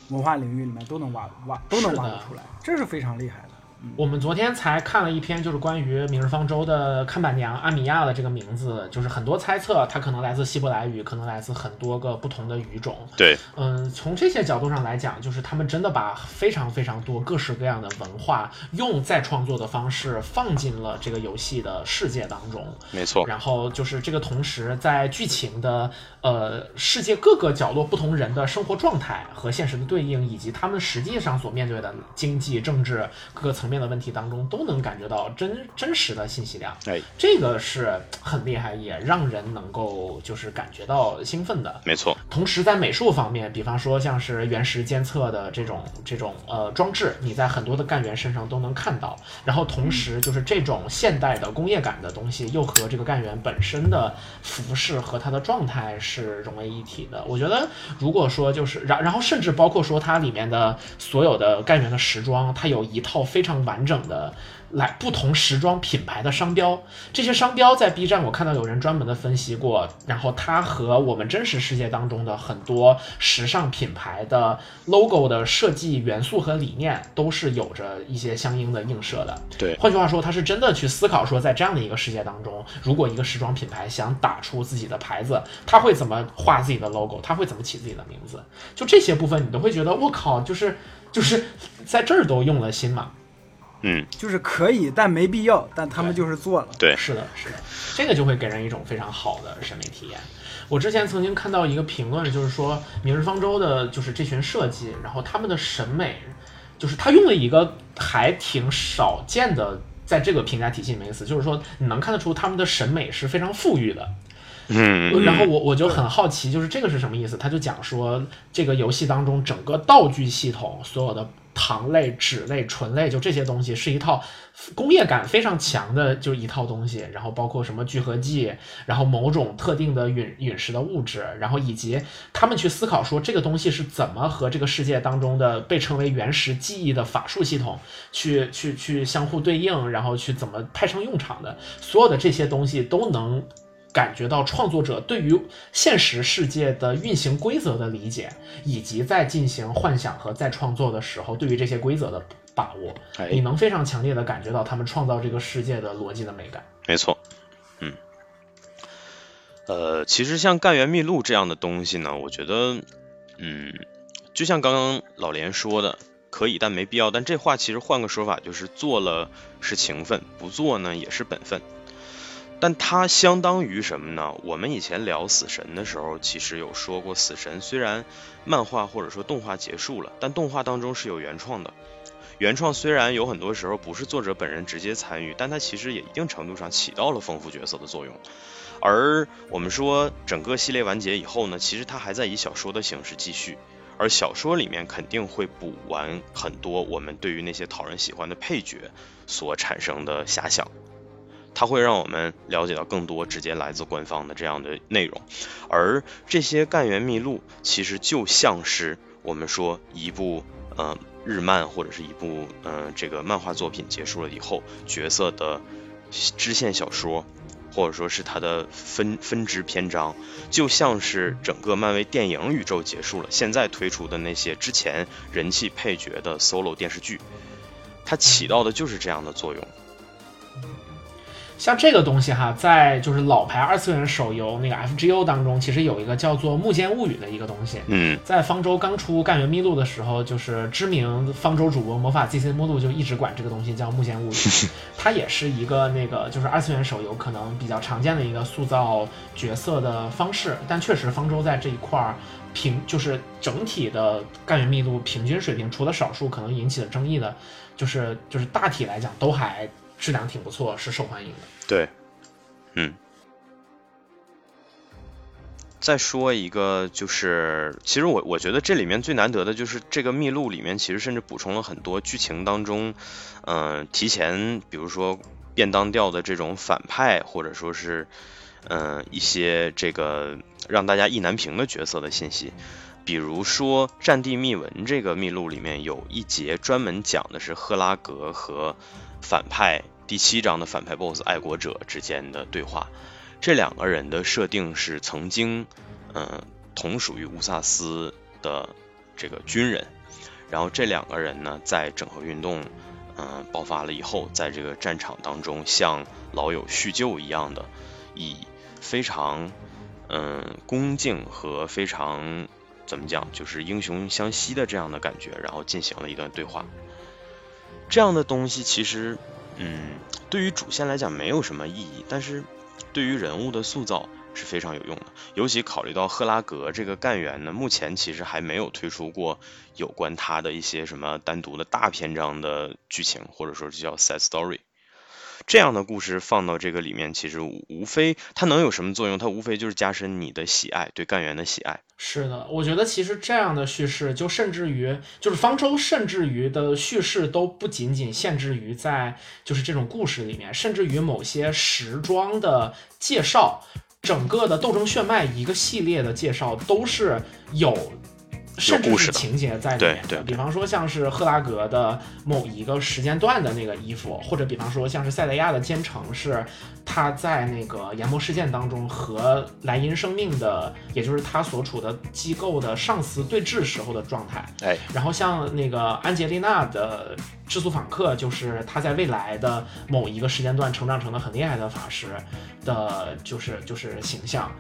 文化领域里面都能挖挖都能挖得出来，这是非常厉害的。我们昨天才看了一篇，就是关于《明日方舟》的看板娘阿米亚的这个名字，就是很多猜测，它可能来自希伯来语，可能来自很多个不同的语种。对，嗯，从这些角度上来讲，就是他们真的把非常非常多各式各样的文化，用再创作的方式放进了这个游戏的世界当中。没错，然后就是这个同时，在剧情的呃世界各个角落不同人的生活状态和现实的对应，以及他们实际上所面对的经济、政治各个层面的问题当中，都能感觉到真真实的信息量。哎，这个是很厉害，也让人能够就是感觉到兴奋的。没错，同时在美术方面，比方说像是原石监测的这种这种呃装置，你在很多的干员身上都能看到。然后同时就是这种现代的工业感的东西，又和这个干员本身的服饰和它的状态是融为一体的。我觉得如果说就是然然后甚至包括说它里面的所有的干员的时装，它有一套非常完整的。来不同时装品牌的商标，这些商标在 B 站我看到有人专门的分析过，然后它和我们真实世界当中的很多时尚品牌的 logo 的设计元素和理念都是有着一些相应的映射的。对，换句话说，他是真的去思考说，在这样的一个世界当中，如果一个时装品牌想打出自己的牌子，他会怎么画自己的 logo，他会怎么起自己的名字？就这些部分，你都会觉得我靠，就是就是在这儿都用了心嘛。嗯，就是可以，但没必要，但他们就是做了。对，是的，是的，这个就会给人一种非常好的审美体验。我之前曾经看到一个评论，就是说《明日方舟》的就是这群设计，然后他们的审美，就是他用了一个还挺少见的，在这个评价体系里面的词，就是说你能看得出他们的审美是非常富裕的。嗯，然后我我就很好奇，就是这个是什么意思？他就讲说，这个游戏当中整个道具系统，所有的糖类、脂类、醇类，就这些东西是一套工业感非常强的，就一套东西。然后包括什么聚合剂，然后某种特定的陨陨石的物质，然后以及他们去思考说这个东西是怎么和这个世界当中的被称为原始记忆的法术系统去去去相互对应，然后去怎么派上用场的。所有的这些东西都能。感觉到创作者对于现实世界的运行规则的理解，以及在进行幻想和再创作的时候对于这些规则的把握，哎你能非常强烈的感觉到他们创造这个世界的逻辑的美感。没错，嗯，呃，其实像《干员秘录》这样的东西呢，我觉得，嗯，就像刚刚老连说的，可以但没必要。但这话其实换个说法，就是做了是情分，不做呢也是本分。但它相当于什么呢？我们以前聊死神的时候，其实有说过，死神虽然漫画或者说动画结束了，但动画当中是有原创的。原创虽然有很多时候不是作者本人直接参与，但它其实也一定程度上起到了丰富角色的作用。而我们说整个系列完结以后呢，其实它还在以小说的形式继续，而小说里面肯定会补完很多我们对于那些讨人喜欢的配角所产生的遐想。它会让我们了解到更多直接来自官方的这样的内容，而这些干员秘录其实就像是我们说一部呃日漫或者是一部呃这个漫画作品结束了以后角色的支线小说，或者说是它的分分支篇章，就像是整个漫威电影宇宙结束了，现在推出的那些之前人气配角的 solo 电视剧，它起到的就是这样的作用。像这个东西哈，在就是老牌二次元手游那个 FGO 当中，其实有一个叫做《木剑物语》的一个东西。嗯，在方舟刚出《干员秘录》的时候，就是知名方舟主播魔法 GC 目录就一直管这个东西叫木剑物语。它也是一个那个就是二次元手游可能比较常见的一个塑造角色的方式，但确实方舟在这一块儿平就是整体的干员密度平均水平，除了少数可能引起的争议的，就是就是大体来讲都还质量挺不错，是受欢迎的。对，嗯。再说一个，就是其实我我觉得这里面最难得的就是这个秘录里面其实甚至补充了很多剧情当中，嗯、提前比如说便当调的这种反派，或者说是嗯、呃一些这个让大家意难平的角色的信息。比如说《战地秘闻》这个秘录里面有一节专门讲的是赫拉格和反派第七章的反派 BOSS 爱国者之间的对话。这两个人的设定是曾经，嗯、同属于乌萨斯的这个军人，然后这两个人呢，在整合运动，嗯、爆发了以后，在这个战场当中像老友叙旧一样的，以非常，嗯、恭敬和非常怎么讲，就是英雄相惜的这样的感觉，然后进行了一段对话。这样的东西其实，嗯，对于主线来讲没有什么意义，但是对于人物的塑造是非常有用的。尤其考虑到赫拉格这个干员呢，目前其实还没有推出过有关他的一些什么单独的大篇章的剧情，或者说是叫 side story。这样的故事放到这个里面，其实无非它能有什么作用？它无非就是加深你的喜爱，对干员的喜爱。是的，我觉得其实这样的叙事，就甚至于就是方舟，甚至于的叙事都不仅仅限制于在就是这种故事里面，甚至于某些时装的介绍，整个的斗争血脉一个系列的介绍都是有。甚至是情节在里对面的，对比方说像是赫拉格的某一个时间段的那个衣服，或者比方说像是塞雷亚的奸臣是他在那个研磨事件当中和莱茵生命的，也就是他所处的机构的上司对峙时候的状态。哎，然后像那个安吉丽娜的质素访客，就是他在未来的某一个时间段成长成了很厉害的法师的，就是就是形象。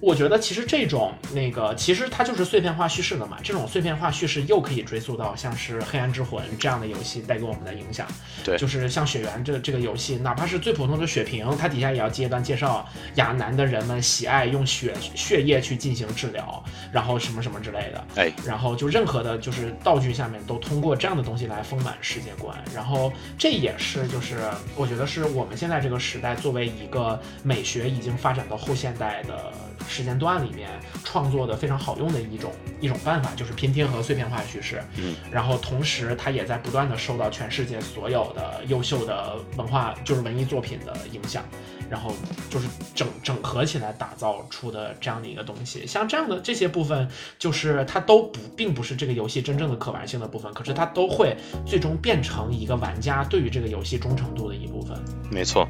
我觉得其实这种那个，其实它就是碎片化叙事的嘛。这种碎片化叙事又可以追溯到像是《黑暗之魂》这样的游戏带给我们的影响。对就是像血缘这这个游戏，哪怕是最普通的血瓶，它底下也要接一段介绍亚南的人们喜爱用血血液去进行治疗，然后什么什么之类的。哎，然后就任何的就是道具下面都通过这样的东西来丰满世界观，然后这也是就是我觉得是我们现在这个时代作为一个美学已经发展到后现代的时间段里面创作的非常好用的一种一种办法，就是拼贴和碎片化叙事。嗯，然后同时它也在不断的受到全世界所有的优秀的文化就是文艺作品的影响。然后就是整整合起来打造出的这样的一个东西。像这样的这些部分，就是它都不并不是这个游戏真正的可玩性的部分，可是它都会最终变成一个玩家对于这个游戏忠诚度的一部分。没错，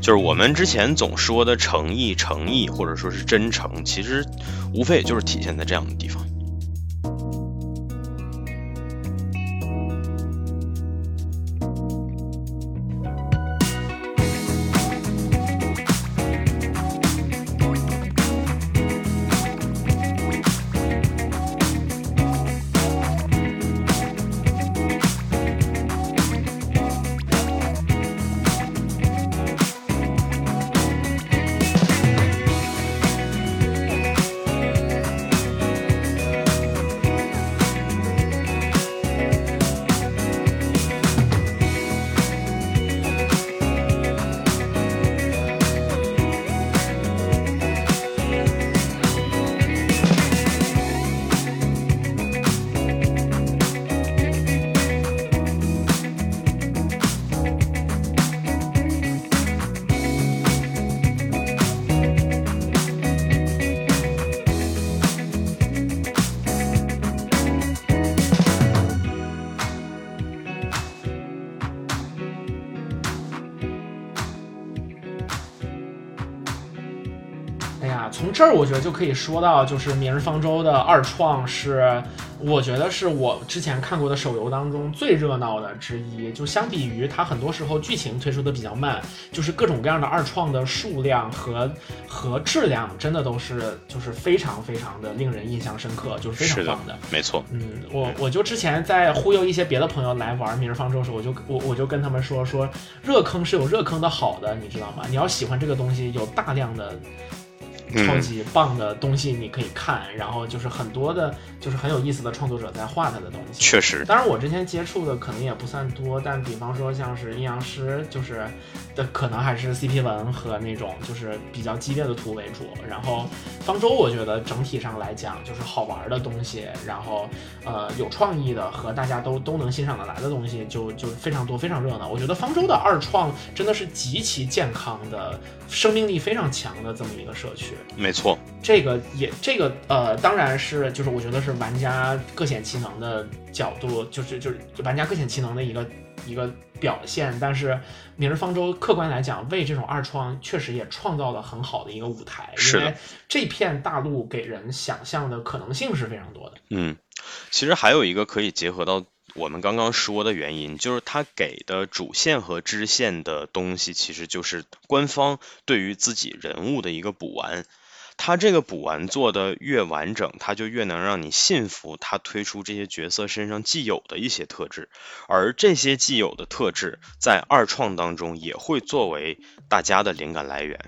就是我们之前总说的诚意、诚意或者说是真诚，其实无非也就是体现在这样的地方。可以说到，就是《明日方舟》的二创是，我觉得是我之前看过的手游当中最热闹的之一。就相比于它很多时候剧情推出的比较慢，就是各种各样的二创的数量和和质量，真的都是就是非常非常的令人印象深刻，就是非常棒的。没错，嗯，我我就之前在忽悠一些别的朋友来玩《明日方舟》的时候，我就我我就跟他们说说，热坑是有热坑的好的，你知道吗？你要喜欢这个东西，有大量的超嗯，级棒的东西你可以看，然后就是很多的，就是很有意思的创作者在画他的东西。确实，当然，我之前接触的可能也不算多，但比方说像是阴阳师，就是的可能还是 CP 文和那种就是比较激烈的图为主。然后方舟，我觉得整体上来讲就是好玩的东西，然后呃有创意的和大家都都能欣赏得来的东西就就非常多，非常热闹。我觉得方舟的二创真的是极其健康的，生命力非常强的这么一个社区。没错，这个也这个呃，当然是就是我觉得是玩家各显其能的角度，就是就是玩家各显其能的一个一个表现。但是《明日方舟》客观来讲，为这种二创确实也创造了很好的一个舞台，是因为这片大陆给人想象的可能性是非常多的。嗯，其实还有一个可以结合到我们刚刚说的原因，就是他给的主线和支线的东西，其实就是官方对于自己人物的一个补完。他这个补完做的越完整，他就越能让你信服他推出这些角色身上既有的一些特质，而这些既有的特质在二创当中也会作为大家的灵感来源。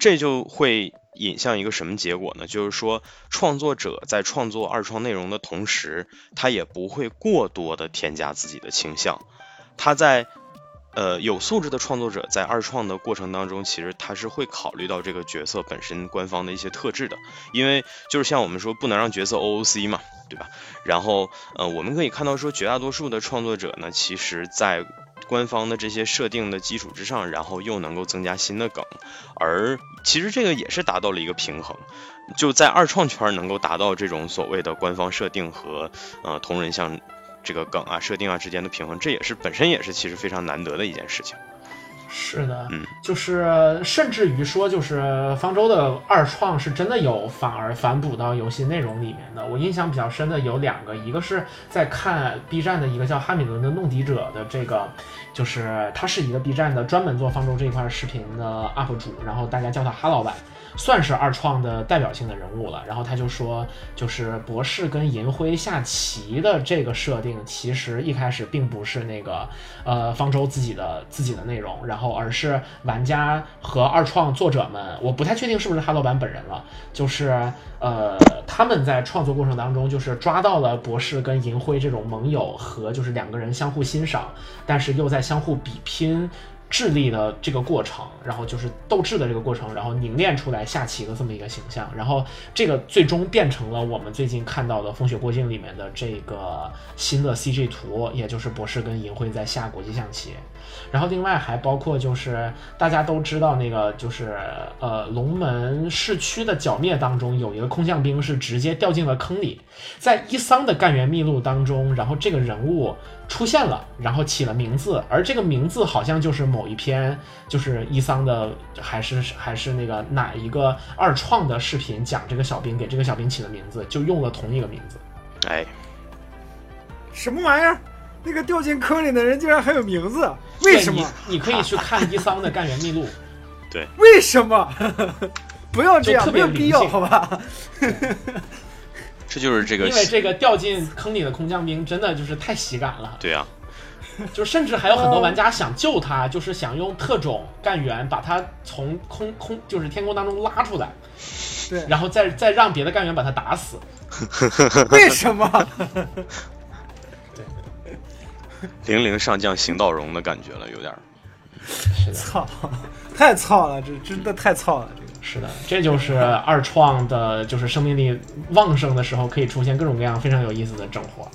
这就会引向一个什么结果呢？就是说，创作者在创作二创内容的同时，他也不会过多的添加自己的倾向。他在呃有素质的创作者在二创的过程当中，其实他是会考虑到这个角色本身官方的一些特质的，因为就是像我们说，不能让角色 OOC 嘛，对吧？然后呃，我们可以看到说，绝大多数的创作者呢，其实在官方的这些设定的基础之上，然后又能够增加新的梗，而其实这个也是达到了一个平衡，就在二创圈能够达到这种所谓的官方设定和呃同人像这个梗啊设定啊之间的平衡，这也是本身也是其实非常难得的一件事情。是的，嗯，就是甚至于说，就是方舟的二创是真的有反而反哺到游戏内容里面的。我印象比较深的有两个，一个是在看 B 站的一个叫哈米伦的弄敌者的这个，就是他是一个 B 站的专门做方舟这一块视频的 UP 主，然后大家叫他哈老板。算是二创的代表性的人物了。然后他就说，就是博士跟银辉下棋的这个设定，其实一开始并不是那个呃方舟自己的自己的内容，然后而是玩家和二创作者们，我不太确定是不是哈老板本人了，就是呃他们在创作过程当中，就是抓到了博士跟银辉这种盟友和就是两个人相互欣赏，但是又在相互比拼。智力的这个过程，然后就是斗智的这个过程，然后凝练出来下棋的这么一个形象，然后这个最终变成了我们最近看到的《风雪过境》里面的这个新的 CG 图，也就是博士跟银辉在下国际象棋。然后另外还包括就是大家都知道那个就是呃龙门市区的剿灭当中有一个空降兵是直接掉进了坑里，在伊桑的干员秘录当中，然后这个人物出现了，然后起了名字，而这个名字好像就是某一篇就是伊桑的还是还是那个哪一个二创的视频讲这个小兵给这个小兵起的名字就用了同一个名字。哎，什么玩意儿？那个掉进坑里的人竟然还有名字？为什么？你你可以去看伊桑的干员秘录。对 为什么？不要这样，没有必要，好吧？这就是这个因为这个掉进坑里的空降兵真的就是太喜感了，对啊，就甚至还有很多玩家想救他，就是想用特种干员把他从空空就是天空当中拉出来，对，然后再再让别的干员把他打死。为什么？零零上将邢道荣的感觉了，有点儿。操，太操了，这真的太操了，这个。是的，这就是二创的，就是生命力旺盛的时候可以出现各种各样非常有意思的整活。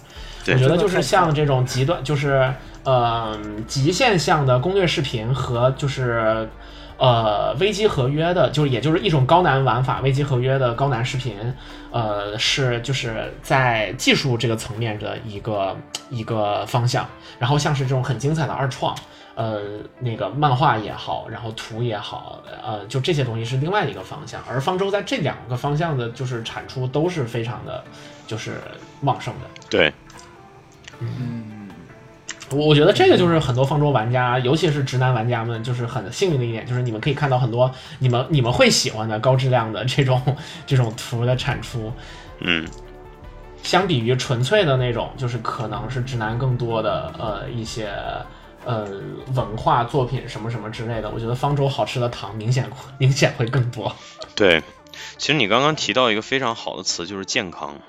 我觉得就是像这种极端，就是呃极限向的攻略视频和就是呃危机合约的，就是也就是一种高难玩法，危机合约的高难视频，呃是就是在技术这个层面的一个一个方向。然后像是这种很精彩的二创。呃，那个漫画也好，然后图也好，呃，就这些东西是另外一个方向，而方舟在这两个方向的，就是产出都是非常的，就是旺盛的。对，嗯，我我觉得这个就是很多方舟玩家，尤其是直男玩家们，就是很幸运的一点，就是你们可以看到很多你们你们会喜欢的高质量的这种 这种图的产出，嗯，相比于纯粹的那种，就是可能是直男更多的呃一些呃文化作品什么什么之类的，我觉得方舟好吃的糖明显 明显会更多。对。其实你刚刚提到一个非常好的词，就是健康。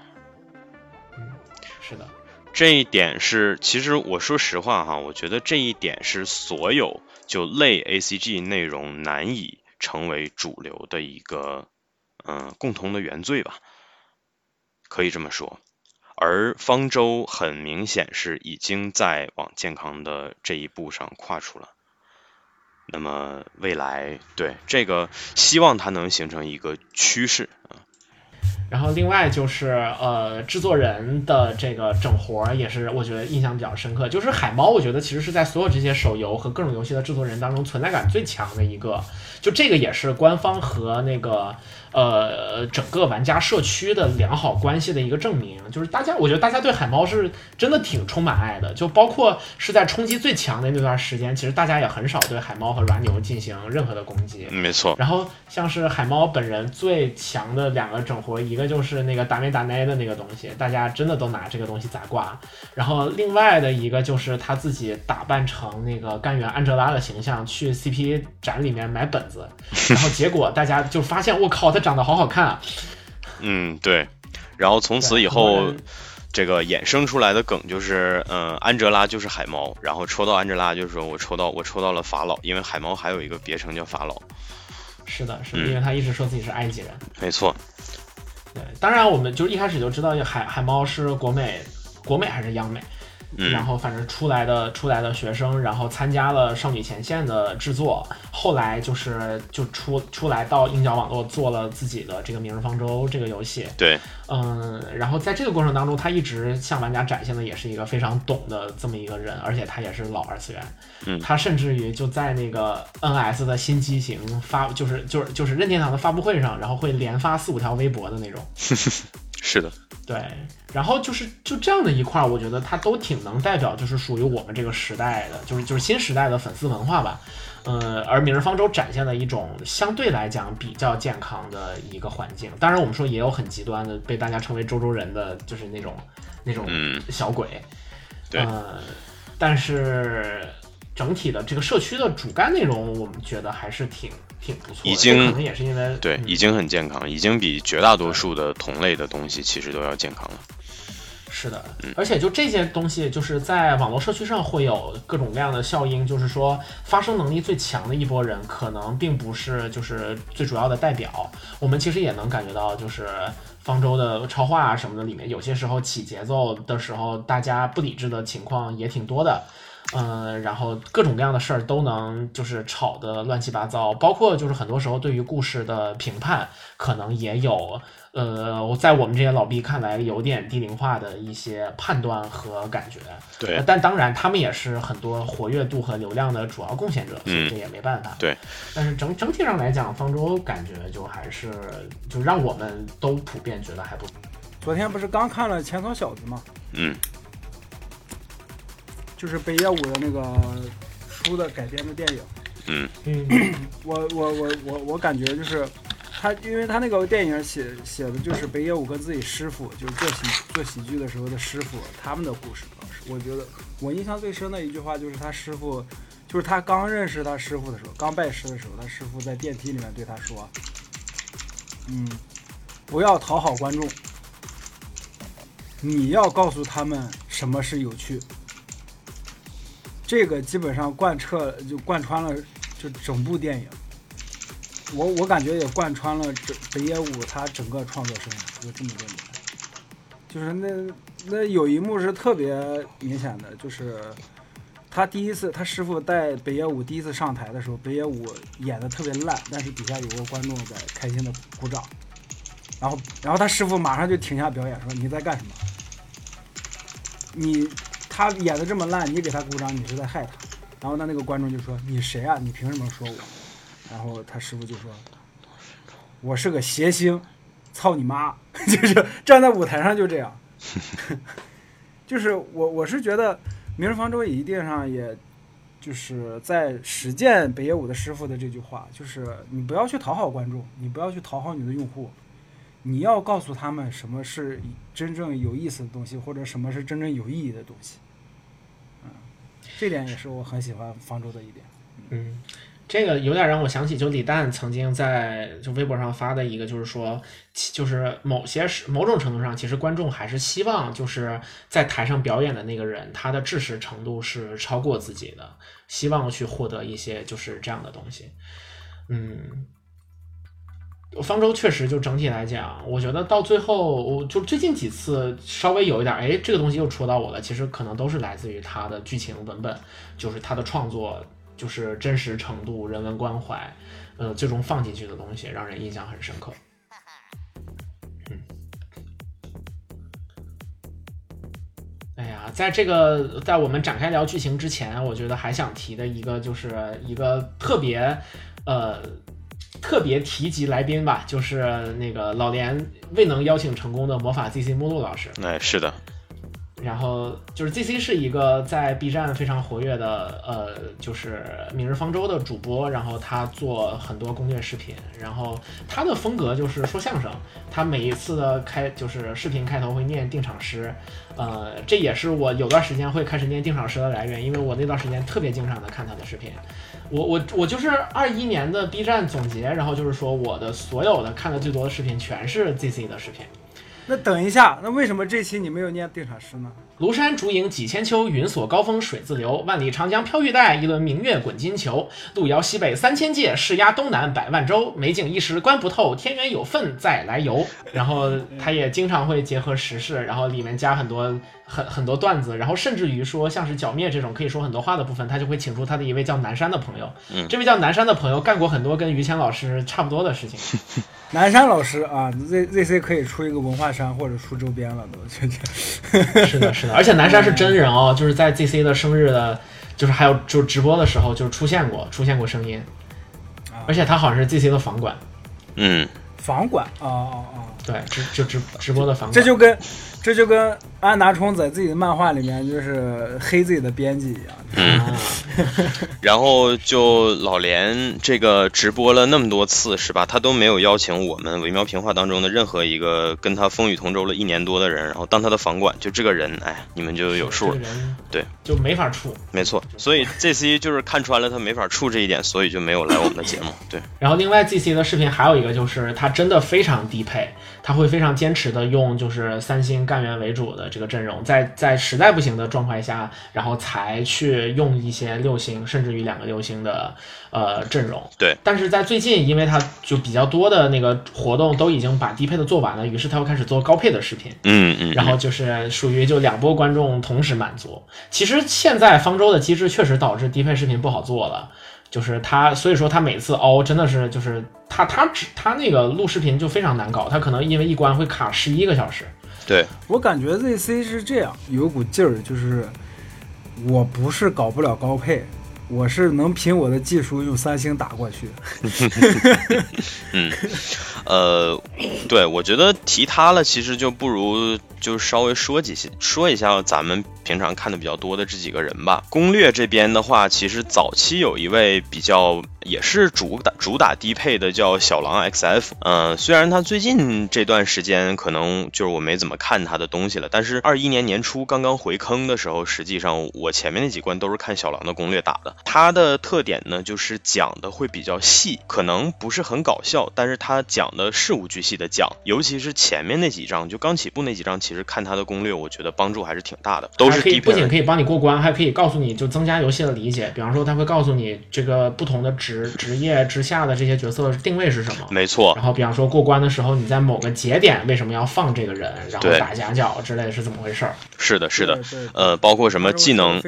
是的，这一点是，其实我说实话哈，我觉得这一点是所有就类 A C G 内容难以成为主流的一个嗯、呃共同的原罪吧，可以这么说。而方舟很明显是已经在往健康的这一步上跨出了。那么未来对这个，希望它能形成一个趋势啊。然后另外就是呃，制作人的这个整活儿也是我觉得印象比较深刻。就是海猫，我觉得其实是在所有这些手游和各种游戏的制作人当中存在感最强的一个。就这个也是官方和那个呃整个玩家社区的良好关系的一个证明。就是大家，我觉得大家对海猫是真的挺充满爱的。就包括是在冲击最强的那段时间，其实大家也很少对海猫和软牛进行任何的攻击。没错，然后像是海猫本人最强的两个整活，一个就是那个达没达奈的那个东西，大家真的都拿这个东西砸挂。然后另外的一个就是他自己打扮成那个干员安哲拉的形象去 CP 展里面买本子，然后结果大家就发现我靠，他长得好好看啊！嗯，对。然后从此以后，这个衍生出来的梗就是，嗯、安哲拉就是海猫，然后抽到安哲拉就是说我抽到我抽到了法老，因为海猫还有一个别称叫法老。是的，是因为他一直说自己是埃及人。没错，对，当然我们就是一开始就知道海海猫是国美，国美还是央美，嗯然后反正出来的出来的学生，然后参加了少女前线的制作，后来就是就出出来到鹰角网络做了自己的这个《明日方舟》这个游戏，对，嗯，然后在这个过程当中，他一直向玩家展现的也是一个非常懂的这么一个人，而且他也是老二次元，嗯。他甚至于就在那个 NS 的新机型发，就是就是就是任天堂的发布会上，然后会连发四五条微博的那种。是的，对，然后就是就这样的一块儿，我觉得它都挺能代表，就是属于我们这个时代的，就是就是新时代的粉丝文化吧。呃，而《明日方舟》展现了一种相对来讲比较健康的一个环境。当然，我们说也有很极端的，被大家称为“周周人”的，就是那种那种嗯小鬼。对呃，但是整体的这个社区的主干内容，我们觉得还是挺挺不错的。已经可能也是因为嗯，对已经很健康，已经比绝大多数的同类的东西其实都要健康了。是的，而且就这些东西，就是在网络社区上会有各种各样的效应，就是说发声能力最强的一波人，可能并不是就是最主要的代表。我们其实也能感觉到，就是方舟的超话啊什么的里面，有些时候起节奏的时候，大家不理智的情况也挺多的。嗯，然后各种各样的事儿都能就是吵得乱七八糟，包括就是很多时候对于故事的评判，可能也有呃，我在我们这些老毕看来有点低龄化的一些判断和感觉。对呃但当然他们也是很多活跃度和流量的主要贡献者，所以嗯这也没办法。对，但是整整体上来讲，方舟感觉就还是就让我们都普遍觉得还不错。昨天不是刚看了《前草小子》吗？嗯就是北野武的那个书的改编的电影。嗯嗯 我我我我我感觉就是他，因为他那个电影写写的就是北野武跟自己师傅，就是做喜做喜剧的时候的师傅他们的故事。当时我觉得我印象最深的一句话就是他师傅，就是他刚认识他师傅的时候，刚拜师的时候，他师傅在电梯里面对他说：“嗯，不要讨好观众，你要告诉他们什么是有趣。”这个基本上贯彻就贯穿了就整部电影。我我感觉也贯穿了整北野武他整个创作生涯，就这么多年。就是那那有一幕是特别明显的，就是他第一次他师傅带北野武第一次上台的时候，北野武演的特别烂，但是底下有个观众在开心的鼓掌，然后然后他师傅马上就停下表演说你在干什么？你他演的这么烂，你给他鼓掌，你是在害他。然后那那个观众就说你谁啊？你凭什么说我？然后他师傅就说：“我是个谐星，操你妈！” 就是站在舞台上就这样。就是我我是觉得《明日方舟》一定上也，就是在实践北野武的师傅的这句话，就是你不要去讨好观众，你不要去讨好你的用户，你要告诉他们什么是真正有意思的东西，或者什么是真正有意义的东西。这点也是我很喜欢方舟的一点。嗯，这个有点让我想起，就李诞曾经在就微博上发的一个，就是说，就是某些是某种程度上，其实观众还是希望就是在台上表演的那个人，他的知识程度是超过自己的，希望去获得一些就是这样的东西。嗯，方舟确实就整体来讲，我觉得到最后，我就最近几次稍微有一点，哎，这个东西又戳到我了。其实可能都是来自于他的剧情文本，就是他的创作，就是真实程度、人文关怀，呃，最终放进去的东西让人印象很深刻。哎呀，在这个在我们展开聊剧情之前，我觉得还想提的一个就是一个特别，呃。特别提及来宾吧，就是那个老连未能邀请成功的魔法 ZC 目录老师。哎，是的，然后就是 ZC 是一个在 B 站非常活跃的，呃，就是明日方舟的主播，然后他做很多攻略视频，然后他的风格就是说相声，他每一次的开就是视频开头会念定场诗，呃，这也是我有段时间会开始念定场诗的来源，因为我那段时间特别经常的看他的视频。我我我就是二一年的 B 站总结，然后就是说我的所有的看的最多的视频全是 ZC 的视频。那等一下，那为什么这期你没有念定场诗呢？庐山竹影几千秋，云锁高峰水自流。万里长江飘玉带，一轮明月滚金球。路遥西北三千界，势压东南百万州。美景一时观不透，天缘有份再来游。然后他也经常会结合时事，然后里面加很多很很多段子，然后甚至于说像是剿灭这种可以说很多话的部分，他就会请出他的一位叫南山的朋友。嗯这位叫南山的朋友干过很多跟于谦老师差不多的事情。南山老师啊，Z Z C 可以出一个文化衫或者出周边了都，是的，是的，而且南山是真人哦，就是在 ZC 的生日的，就是还有就直播的时候，就是出现过，出现过声音，啊而且他好像是 ZC 的房管，嗯，房管啊啊啊！对，直就直直播的房管，这就跟 这就跟安达充在自己的漫画里面就是黑自己的编辑一样。嗯，然后就老连这个直播了那么多次，是吧？他都没有邀请我们维妙评话当中的任何一个跟他风雨同舟了一年多的人，然后当他的房管，就这个人，哎，你们就有数了这个。对，就没法处。没错，所以 ZC 就是看穿了他没法处这一点，所以就没有来我们的节目。对，然后另外 ZC 的视频还有一个就是他真的非常低配，他会非常坚持的用就是三星干员为主的这个阵容，在在实在不行的状态下，然后才去用一些六星甚至于两个六星的呃阵容。对，但是在最近，因为他就比较多的那个活动都已经把低配的做完了，于是他又开始做高配的视频。嗯嗯，然后就是属于就两波观众同时满足。其实现在方舟的机制确实导致低配视频不好做了，就是他，所以说他每次凹真的是就是他他只他那个录视频就非常难搞，他可能因为一关会卡十一个小时。对，我感觉 ZC 是这样，有股劲儿，就是我不是搞不了高配，我是能凭我的技术用三星打过去。嗯，呃，对，我觉得提他了，其实就不如就稍微说几些，说一下咱们平常看的比较多的这几个人吧。攻略这边的话，其实早期有一位比较也是主打主打低配的，叫小狼 XF。嗯，虽然他最近这段时间可能就是我没怎么看他的东西了，但是二一年年初刚刚回坑的时候，实际上我前面那几关都是看小狼的攻略打的。他的特点呢，就是讲的会比较细，可能不是很搞笑，但是它讲的事无巨细的讲，尤其是前面那几章，就刚起步那几章，其实看它的攻略，我觉得帮助还是挺大的，都是可以。不仅可以帮你过关，还可以告诉你就增加游戏的理解。比方说，他会告诉你这个不同的职职业之下的这些角色定位是什么。没错，然后，比方说过关的时候，你在某个节点为什么要放这个人，然后打夹角之类的是怎么回事儿？是的，是的，呃，包括什么技能。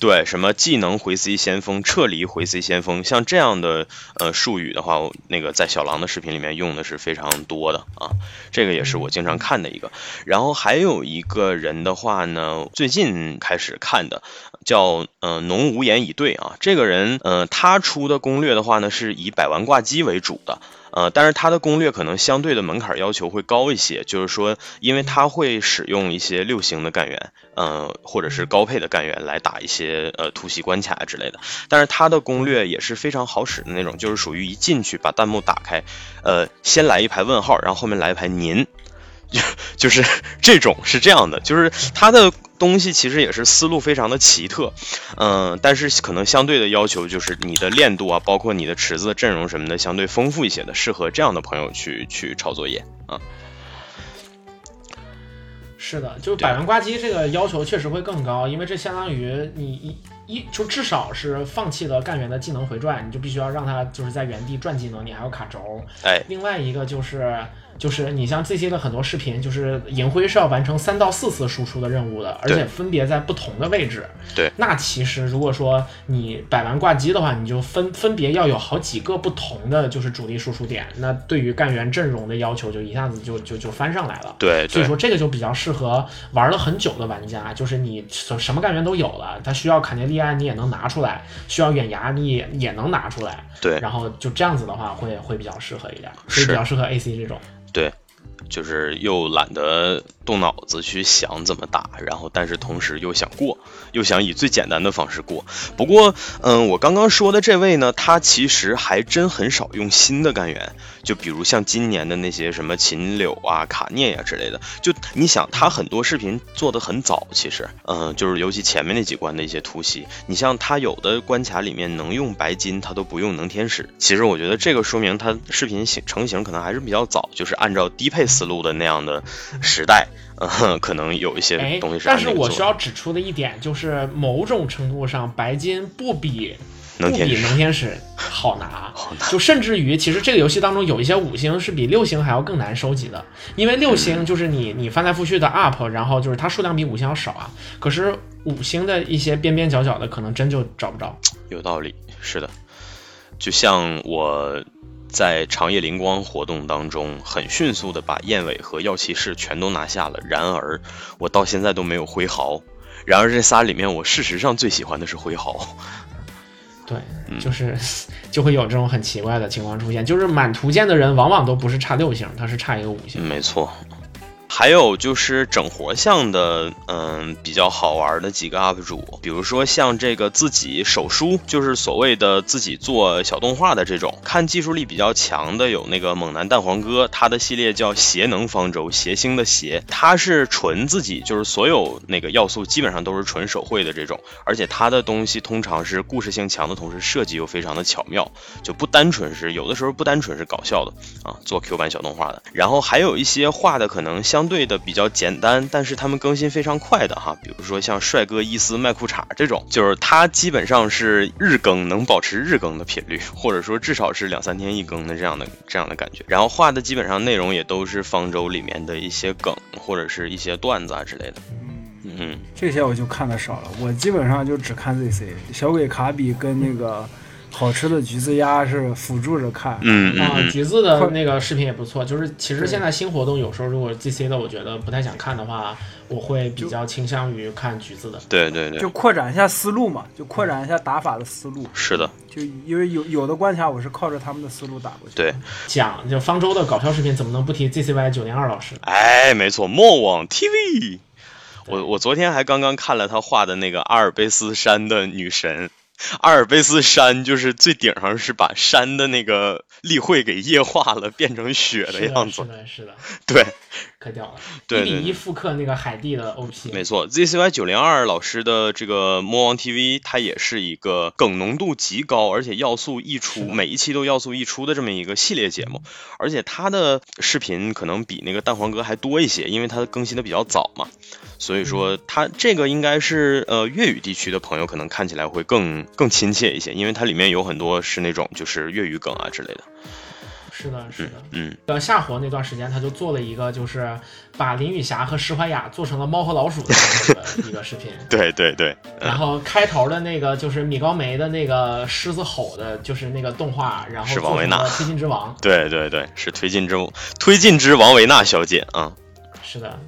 对，什么技能回 C 先锋、撤离回 C 先锋，像这样的呃术语的话，我那个在小狼的视频里面用的是非常多的啊，这个也是我经常看的一个。然后还有一个人的话呢，最近开始看的叫呃农无言以对啊，这个人呃他出的攻略的话呢，是以百万挂机为主的。呃，但是它的攻略可能相对的门槛要求会高一些，就是说，因为它会使用一些六星的干员，呃，或者是高配的干员来打一些呃突袭关卡之类的。但是它的攻略也是非常好使的那种，就是属于一进去把弹幕打开，呃，先来一排问号，然后后面来一排您，就 就是这种是这样的，就是它的东西其实也是思路非常的奇特，嗯、但是可能相对的要求就是你的练度啊，包括你的池子的阵容什么的，相对丰富一些的，适合这样的朋友去去抄作业啊。是的，就是百万挂机这个要求确实会更高，因为这相当于你一一就至少是放弃了干员的技能回转，你就必须要让他就是在原地转技能，你还要卡轴。哎，另外一个就是就是你像这些的很多视频，就是银灰是要完成三到四次输出的任务的，而且分别在不同的位置。对，那其实如果说你摆完挂机的话，你就分分别要有好几个不同的就是主力输出点，那对于干员阵容的要求就一下子就就就翻上来了。对对所以说这个就比较适合玩了很久的玩家，就是你什什么干员都有了，他需要卡涅利安你也能拿出来，需要远牙你也也能拿出来，对然后就这样子的话会会比较适合一点，所以比较适合 AC 这种。对，就是又懒得动脑子去想怎么打，然后但是同时又想过，又想以最简单的方式过。不过，嗯，我刚刚说的这位呢，他其实还真很少用新的干员，就比如像今年的那些什么秦柳啊、卡涅呀、之类的。就你想，他很多视频做的很早，其实，嗯，就是尤其前面那几关的一些突袭，你像他有的关卡里面能用白金，他都不用能天使。其实我觉得这个说明他视频形成型可能还是比较早，就是按照低配思路的那样的时代，嗯，可能有一些哎东西，是但是我需。要指出的一点就是，某种程度上，白金不比不比能天使能天使 好拿，就甚至于，其实这个游戏当中有一些五星是比六星还要更难收集的，因为六星就是你你翻来覆去的 up，然后就是它数量比五星要少啊，可是五星的一些边边角角的可能真就找不着。有道理，是的，就像我在长夜灵光活动当中，很迅速的把燕尾和药骑士全都拿下了，然而我到现在都没有挥毫。然而这仨里面，我事实上最喜欢的是挥毫。对，嗯就是 就会有这种很奇怪的情况出现，就是满图鉴的人往往都不是差六星，他是差一个五星。没错。还有就是整活项的，嗯，比较好玩的几个 UP 主，比如说像这个自己手书，就是所谓的自己做小动画的这种，看技术力比较强的有那个猛男蛋黄哥，他的系列叫邪能方舟，邪星的邪，他是纯自己，就是所有那个要素基本上都是纯手绘的这种，而且他的东西通常是故事性强的同时设计又非常的巧妙，就不单纯是有的时候不单纯是搞笑的啊，做 Q 版小动画的，然后还有一些画的可能像相对的比较简单，但是他们更新非常快的哈，比如说像帅哥伊斯卖裤衩这种，就是它基本上是日更，能保持日更的频率，或者说至少是两三天一更的这样的这样的感觉。然后画的基本上内容也都是方舟里面的一些梗或者是一些段子啊之类的。嗯，这些我就看的少了，我基本上就只看 ZC 小鬼卡比跟那个好吃的橘子鸭是辅助着看。啊，嗯嗯嗯，橘子的那个视频也不错。就是其实现在新活动有时候如果 GC 的我觉得不太想看的话，我会比较倾向于看橘子的。对对对就，扩展一下思路嘛，就扩展一下打法的思路。是的，就因为有有的关卡我是靠着他们的思路打过去。对，讲就方舟的搞笑视频，怎么能不提 GCY 九零二老师？哎，没错，莫网 TV。我我昨天还刚刚看了他画的那个阿尔卑斯山的女神，阿尔卑斯山就是最顶上是把山的那个立绘给液化了，变成雪的样子。是的，是的，对，可屌了，对对一比一复刻那个海地的 OP。没错，ZCY 九零二老师的这个魔王 TV，它也是一个梗浓度极高，而且要素溢出，每一期都要素溢出的这么一个系列节目。而且他的视频可能比那个蛋黄哥还多一些，因为他更新的比较早嘛。所以嗯说，它这个应该是呃粤语地区的朋友可能看起来会更更亲切一些，因为它里面有很多是那种就是粤语梗啊之类的。是的，是的。嗯，呃，夏活那段时间，他就做了一个，就是把林雨霞和石怀雅做成了猫和老鼠的一个视频。对对对，然后开头的那个就是米高梅的那个狮子吼的，就是那个动画，然后是王维娜推进之王。对对对，是推进之推进之王维娜小姐啊。是的。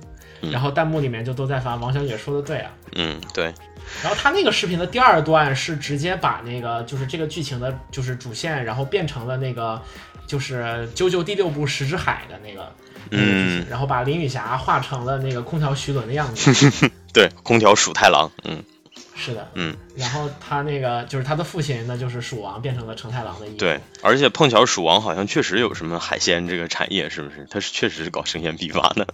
嗯。然后弹幕里面就都在发王小姐说的对啊。嗯，对，然后他那个视频的第二段是直接把那个就是这个剧情的，就是主线，然后变成了那个就是《啾啾》第六部石之海的那个。嗯。然后把林雨霞画成了那个空调徐伦的样子，对，空调鼠太郎，嗯。是的，嗯，然后他那个就是他的父亲，那就是鼠王变成了成太郎的对，而且碰巧鼠王好像确实有什么海鲜这个产业，是不是？他是确实是搞生鲜批发的，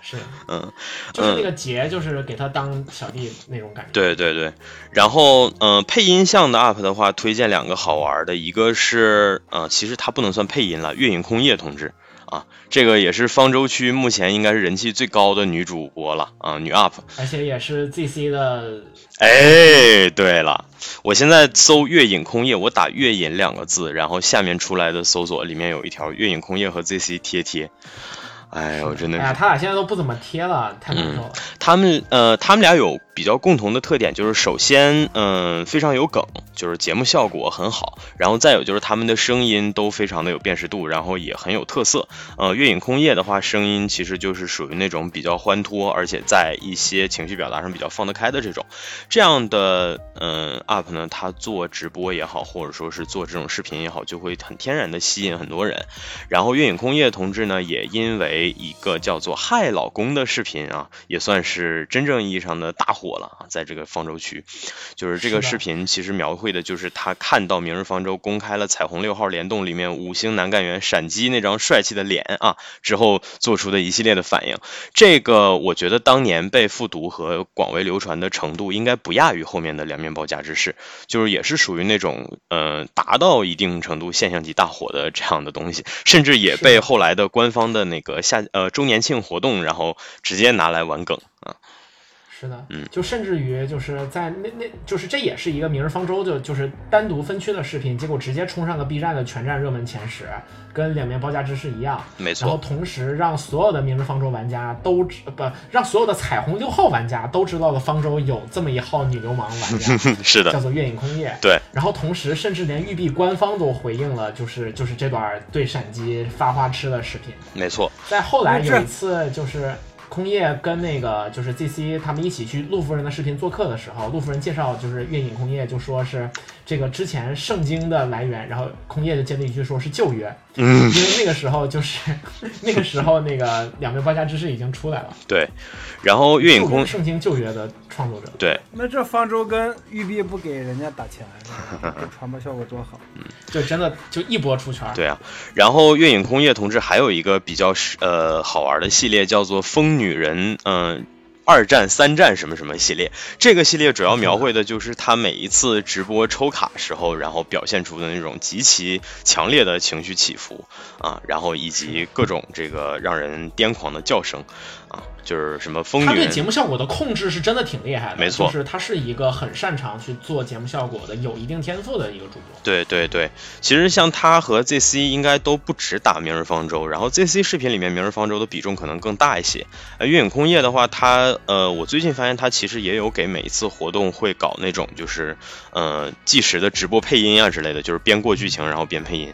是，嗯，就是那个杰，就是给他当小弟那种感觉，对对对。然后，嗯、配音项的 UP 的话，推荐两个好玩的，一个是，呃，其实他不能算配音了，月影空叶同志。啊，这个也是方舟区目前应该是人气最高的女主播了啊，女 UP。而且也是 ZC 的，哎，对了，我现在搜“月影空叶”，我打“月影”两个字，然后下面出来的搜索里面有一条“月影空叶”和 ZC 贴贴。哎呦，真的哎呀，他俩现在都不怎么贴了，太难受了。他们呃，他们俩有比较共同的特点，就是首先，嗯、非常有梗，就是节目效果很好，然后再有就是他们的声音都非常的有辨识度，然后也很有特色。呃，月影空叶的话，声音其实就是属于那种比较欢脱，而且在一些情绪表达上比较放得开的这种。这样的嗯、UP 呢，他做直播也好，或者说是做这种视频也好，就会很天然的吸引很多人。然后月影空叶同志呢，也因为一个叫做“嗨老公”的视频啊，也算是真正意义上的大火了啊，在这个方舟区，就是这个视频其实描绘的就是他看到明日方舟公开了彩虹六号联动里面五星男干员闪击那张帅气的脸啊之后做出的一系列的反应。这个我觉得当年被复读和广为流传的程度，应该不亚于后面的两面包夹之士，就是也是属于那种呃达到一定程度现象级大火的这样的东西，甚至也被后来的官方的那个下呃周年庆活动，然后直接拿来玩梗啊。是的，嗯就甚至于就是在那那，就是这也是一个明日方舟就，就是单独分区的视频，结果直接冲上了 B 站的全站热门前十，跟两面包加芝士一样。没错然后，同时让所有的明日方舟玩家都知不让所有的彩虹六号玩家都知道了方舟有这么一号女流氓玩家，是的，叫做月影空夜。对，然后同时甚至连育碧官方都回应了，就是就是这段对闪击发花痴的视频。没错，在后来有一次，就是空叶跟那个就是 ZC 他们一起去陆夫人的视频做客的时候，陆夫人介绍就是月影空叶，就说是这个之前圣经的来源，然后空叶就接了一句说是旧约，嗯，因为那个时候就是 那个时候那个两面包加知识已经出来了，对。然后月影空圣经旧约的创作者，对那这方舟跟玉璧不给人家打钱，这传播效果多好。嗯就真的就一波出圈。对啊，然后月影空叶同志还有一个比较是呃好玩的系列，叫做疯女人，嗯、二战、三战什么什么系列。这个系列主要描绘的就是他每一次直播抽卡时候，然后表现出的那种极其强烈的情绪起伏啊，然后以及各种这个让人癫狂的叫声啊，就是什么风他对节目效果的控制是真的挺厉害的，没错就是他是一个很擅长去做节目效果的，有一定天赋的一个主播。对对对，其实像他和 ZC 应该都不止打明日方舟，然后 ZC 视频里面明日方舟的比重可能更大一些。呃，月影空夜的话，他呃，我最近发现他其实也有给每一次活动会搞那种就是呃计时的直播配音啊之类的，就是边过剧情然后边配音，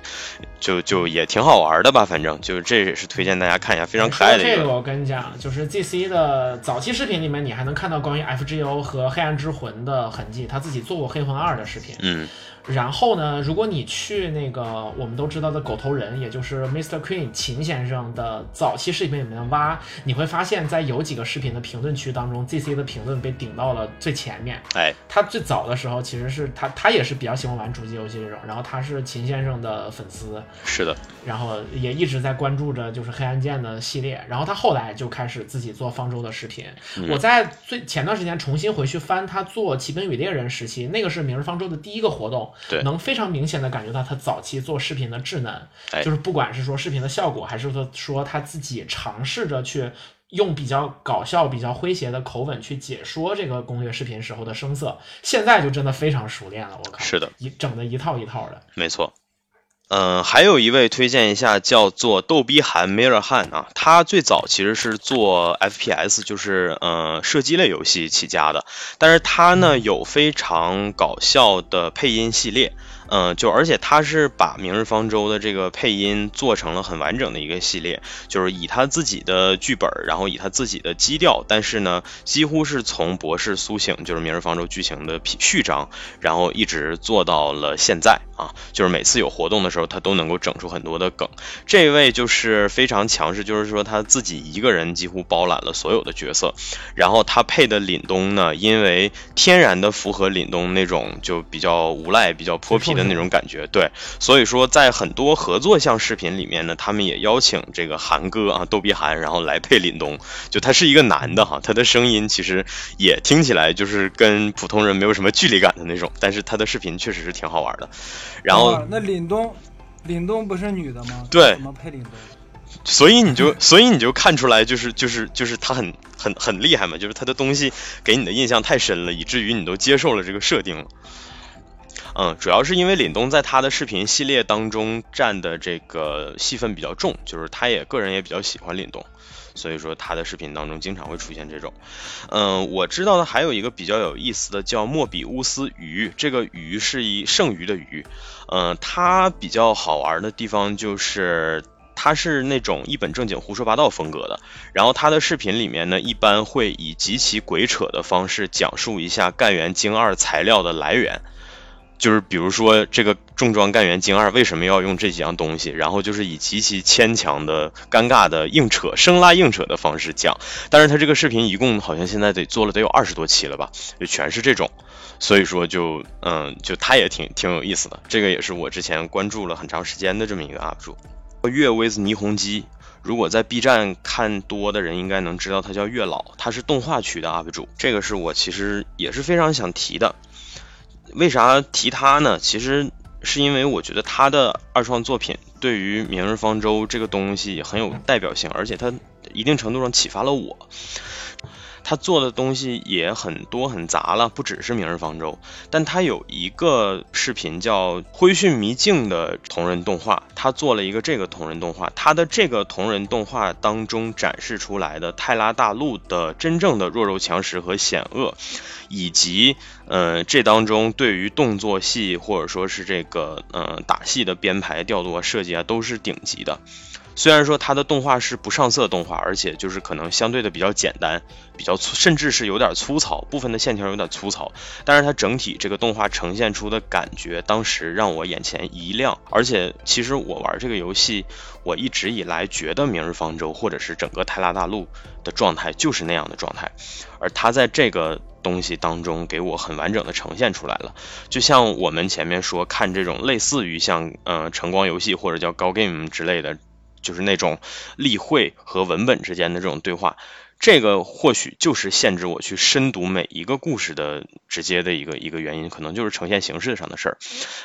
就就也挺好玩的吧，反正就是这也是推荐大家看一下，非常可爱的一个。这个我跟你讲，就就是 GC 的早期视频里面，你还能看到关于 FGO 和黑暗之魂的痕迹，他自己做过黑魂二的视频。嗯，然后呢，如果你去那个我们都知道的狗头人，也就是 Mr. Queen 秦先生的早期视频里面挖，你会发现在有几个视频的评论区当中，ZC 的评论被顶到了最前面。哎，他最早的时候其实是他，他也是比较喜欢玩主机游戏这种，然后他是秦先生的粉丝，是的，然后也一直在关注着就是黑暗剑的系列，然后他后来就开始自己做方舟的视频。嗯我在最前段时间重新回去翻他做奇兵与猎人时期，那个是明日方舟的第一个活动，对能非常明显的感觉到他早期做视频的稚嫩，哎就是不管是说视频的效果，还是说说他自己尝试着去。用比较搞笑、比较诙谐的口吻去解说这个攻略视频时候的声色，现在就真的非常熟练了。我靠，是的，一整的一套一套的。没错。嗯，还有一位推荐一下，叫做逗逼韩 Mirror 汉啊，他最早其实是做 FPS，就是呃射击类游戏起家的，但是他呢有非常搞笑的配音系列，嗯、就而且他是把《明日方舟》的这个配音做成了很完整的一个系列，就是以他自己的剧本，然后以他自己的基调，但是呢几乎是从博士苏醒，就是《明日方舟》剧情的序章，然后一直做到了现在啊，就是每次有活动的时候，他都能够整出很多的梗。这位就是非常强势，就是说他自己一个人几乎包揽了所有的角色，然后他配的凛冬呢，因为天然的符合凛冬那种就比较无赖、比较泼皮的那种感觉，对，所以说在很多合作项视频里面呢，他们也邀请这个韩哥啊，逗比韩，然后来配林东，就他是一个男的哈，他的声音其实也听起来就是跟普通人没有什么距离感的那种，但是他的视频确实是挺好玩的。然后啊，那林东，林东不是女的吗？对怎么配林东？所以你就，所以你就看出来，就是就是就是他很很很厉害嘛，就是他的东西给你的印象太深了，以至于你都接受了这个设定了。嗯，主要是因为凛冬在他的视频系列当中占的这个戏份比较重，就是他也个人也比较喜欢凛冬，所以说他的视频当中经常会出现这种。嗯，我知道的还有一个比较有意思的叫莫比乌斯鱼，这个鱼是一剩余的鱼。嗯，它比较好玩的地方就是。他是那种一本正经胡说八道风格的，然后他的视频里面呢，一般会以极其鬼扯的方式讲述一下干员精二材料的来源，就是比如说这个重装干员精二为什么要用这几样东西，然后就是以极其牵强的、尴尬的硬扯、生拉硬扯的方式讲。但是他这个视频一共好像现在得做了得有二十多期了吧，就全是这种。所以说就嗯，就他也挺挺有意思的，这个也是我之前关注了很长时间的这么一个 UP 主。月 with 霓虹机，如果在 B 站看多的人应该能知道他叫月老，他是动画区的 UP 主，这个是我其实也是非常想提的。为啥提他呢？其实是因为我觉得他的二创作品对于《明日方舟》这个东西很有代表性，而且他一定程度上启发了我。他做的东西也很多很杂了，不只是《明日方舟》，但他有一个视频叫《灰烬迷境》的同人动画，他做了一个这个同人动画，他的这个同人动画当中展示出来的泰拉大陆的真正的弱肉强食和险恶，以及呃这当中对于动作戏或者说是这个呃打戏的编排、调度啊、设计啊都是顶级的。虽然说它的动画是不上色动画，而且就是可能相对的比较简单，比较粗，甚至是有点粗糙，部分的线条有点粗糙，但是它整体这个动画呈现出的感觉，当时让我眼前一亮。而且其实我玩这个游戏，我一直以来觉得《明日方舟》或者是整个泰拉大陆的状态就是那样的状态，而它在这个东西当中给我很完整的呈现出来了。就像我们前面说看这种类似于像呃晨光游戏或者叫高 game 之类的。就是那种例会和文本之间的这种对话，这个或许就是限制我去深读每一个故事的直接的一个一个原因，可能就是呈现形式上的事儿。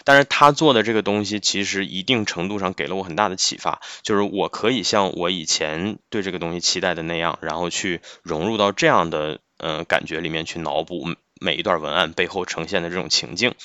但是他做的这个东西，其实一定程度上给了我很大的启发，就是我可以像我以前对这个东西期待的那样，然后去融入到这样的呃感觉里面去脑补每一段文案背后呈现的这种情境。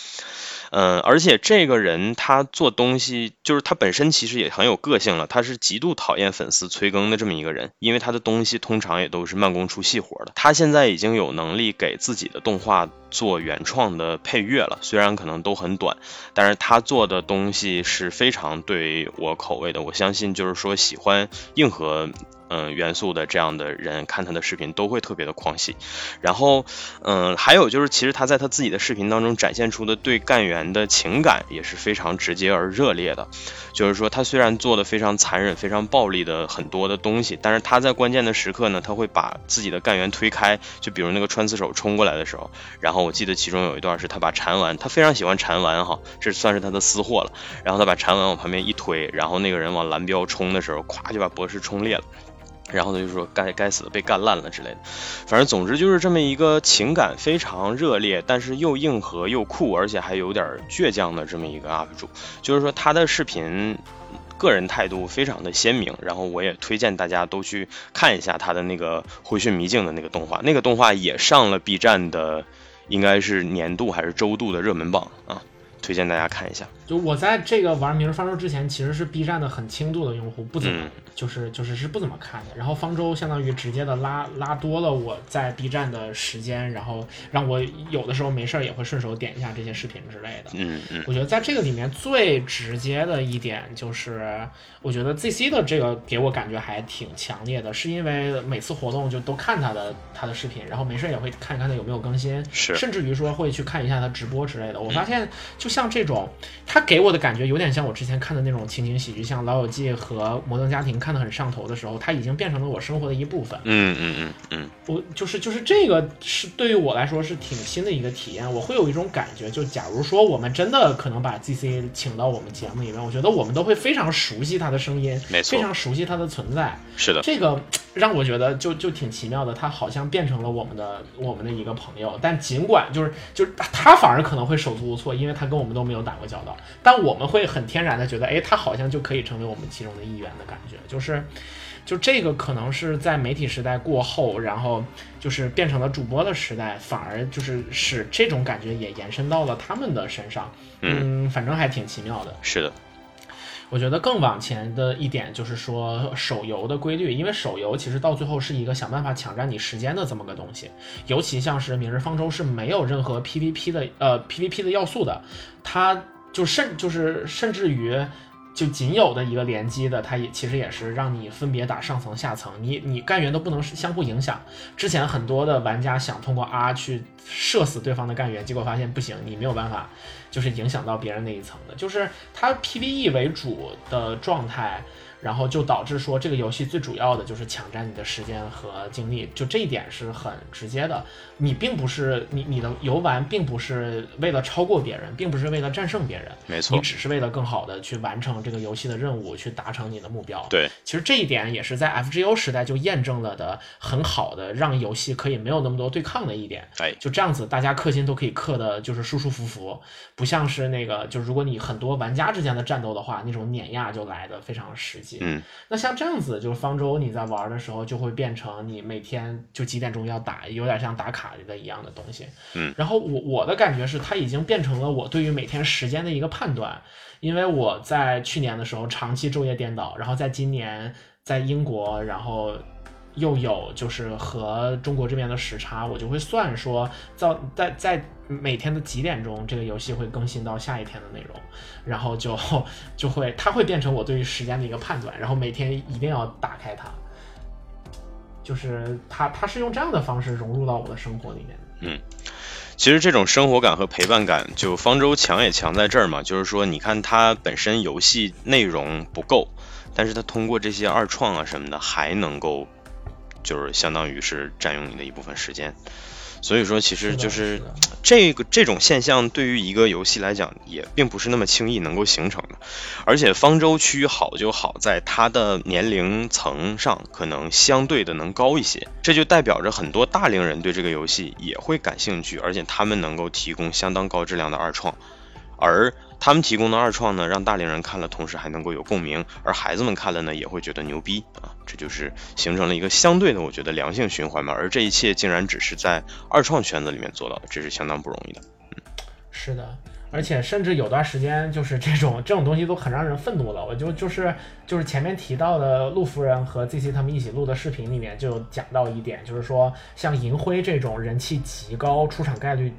嗯，而且这个人他做东西，就是他本身其实也很有个性了。他是极度讨厌粉丝催更的这么一个人，因为他的东西通常也都是慢工出细活的。他现在已经有能力给自己的动画做原创的配乐了，虽然可能都很短，但是他做的东西是非常对我口味的。我相信，就是说喜欢硬核。嗯，元素的这样的人看他的视频都会特别的狂喜，然后，嗯，还有就是，其实他在他自己的视频当中展现出的对干员的情感也是非常直接而热烈的。就是说，他虽然做的非常残忍、非常暴力的很多的东西，但是他在关键的时刻呢，他会把自己的干员推开。就比如那个穿刺手冲过来的时候，然后我记得其中有一段是他把蝉丸，他非常喜欢蝉丸哈，这算是他的私货了。然后他把蝉丸往旁边一推，然后那个人往蓝标冲的时候，咵就把博士冲裂了。然后他就说该该死的被干烂了之类的，反正总之就是这么一个情感非常热烈，但是又硬核又酷，而且还有点倔强的这么一个 UP 主。就是说他的视频个人态度非常的鲜明，然后我也推荐大家都去看一下他的那个回旋迷境的那个动画，那个动画也上了 B 站的应该是年度还是周度的热门榜啊，推荐大家看一下。就我在这个玩《明日方舟》之前，其实是 B 站的很轻度的用户，不怎么就是就是是不怎么看的。然后方舟相当于直接的拉拉多了我在 B 站的时间，然后让我有的时候没事儿也会顺手点一下这些视频之类的。嗯嗯，我觉得在这个里面最直接的一点就是，我觉得 ZC 的这个给我感觉还挺强烈的，是因为每次活动就都看他的他的视频，然后没事也会看一看他有没有更新，是，甚至于说会去看一下他直播之类的。我发现就像这种他。给我的感觉有点像我之前看的那种情景喜剧，像《老友记》和《摩登家庭》看得很上头的时候，它已经变成了我生活的一部分。嗯嗯嗯嗯，我就是就是这个是对于我来说是挺新的一个体验。我会有一种感觉，就假如说我们真的可能把 GC 请到我们节目里面，我觉得我们都会非常熟悉他的声音，没错，非常熟悉他的存在。是的，这个让我觉得就就挺奇妙的，他好像变成了我们的我们的一个朋友。但尽管就是就是他反而可能会手足无措，因为他跟我们都没有打过交道，但我们会。很天然的觉得，哎，他好像就可以成为我们其中的一员的感觉，就是，就这个可能是在媒体时代过后，然后就是变成了主播的时代，反而就是使这种感觉也延伸到了他们的身上。嗯，反正还挺奇妙的。是的，我觉得更往前的一点就是说手游的规律，因为手游其实到最后是一个想办法抢占你时间的这么个东西，尤其像是《明日方舟》是没有任何 PVP 的呃 PVP 的要素的，它。就甚就是甚至于，就仅有的一个联机的，它也其实也是让你分别打上层下层，你你干员都不能相互影响。之前很多的玩家想通过 R 去射死对方的干员，结果发现不行，你没有办法，就是影响到别人那一层的，就是它 PVE 为主的状态。然后就导致说这个游戏最主要的就是抢占你的时间和精力，就这一点是很直接的。你并不是你你的游玩并不是为了超过别人，并不是为了战胜别人，没错，你只是为了更好的去完成这个游戏的任务，去达成你的目标。对，其实这一点也是在 FGO 时代就验证了的，很好的让游戏可以没有那么多对抗的一点。哎，就这样子，大家氪金都可以氪的就是舒舒服服，不像是那个，就是如果你很多玩家之间的战斗的话，那种碾压就来的非常实际。嗯，那像这样子，就是方舟，你在玩的时候就会变成你每天就几点钟要打，有点像打卡的一样的东西。嗯，然后我我的感觉是，它已经变成了我对于每天时间的一个判断，因为我在去年的时候长期昼夜颠倒，然后在今年在英国，然后。又有就是和中国这边的时差，我就会算说，在在在每天的几点钟，这个游戏会更新到下一天的内容，然后就就会它会变成我对于时间的一个判断，然后每天一定要打开它，就是他，他是用这样的方式融入到我的生活里面。嗯，其实这种生活感和陪伴感，就方舟强也强在这儿嘛，就是说你看它本身游戏内容不够，但是它通过这些二创啊什么的还能够。就是相当于是占用你的一部分时间，所以说，其实就是这个这种现象对于一个游戏来讲，也并不是那么轻易能够形成的。而且方舟区好就好在它的年龄层上可能相对的能高一些，这就代表着很多大龄人对这个游戏也会感兴趣，而且他们能够提供相当高质量的二创，而他们提供的二创呢，让大龄人看了，同时还能够有共鸣，而孩子们看了呢，也会觉得牛逼啊，这就是形成了一个相对的，我觉得良性循环嘛。而这一切竟然只是在二创圈子里面做到的，这是相当不容易的。嗯是的，而且甚至有段时间，就是这种 这种东西都很让人愤怒了。我就就是就是前面提到的陆夫人和 ZC 他们一起录的视频里面就讲到一点，就是说像银辉这种人气极高、出场概率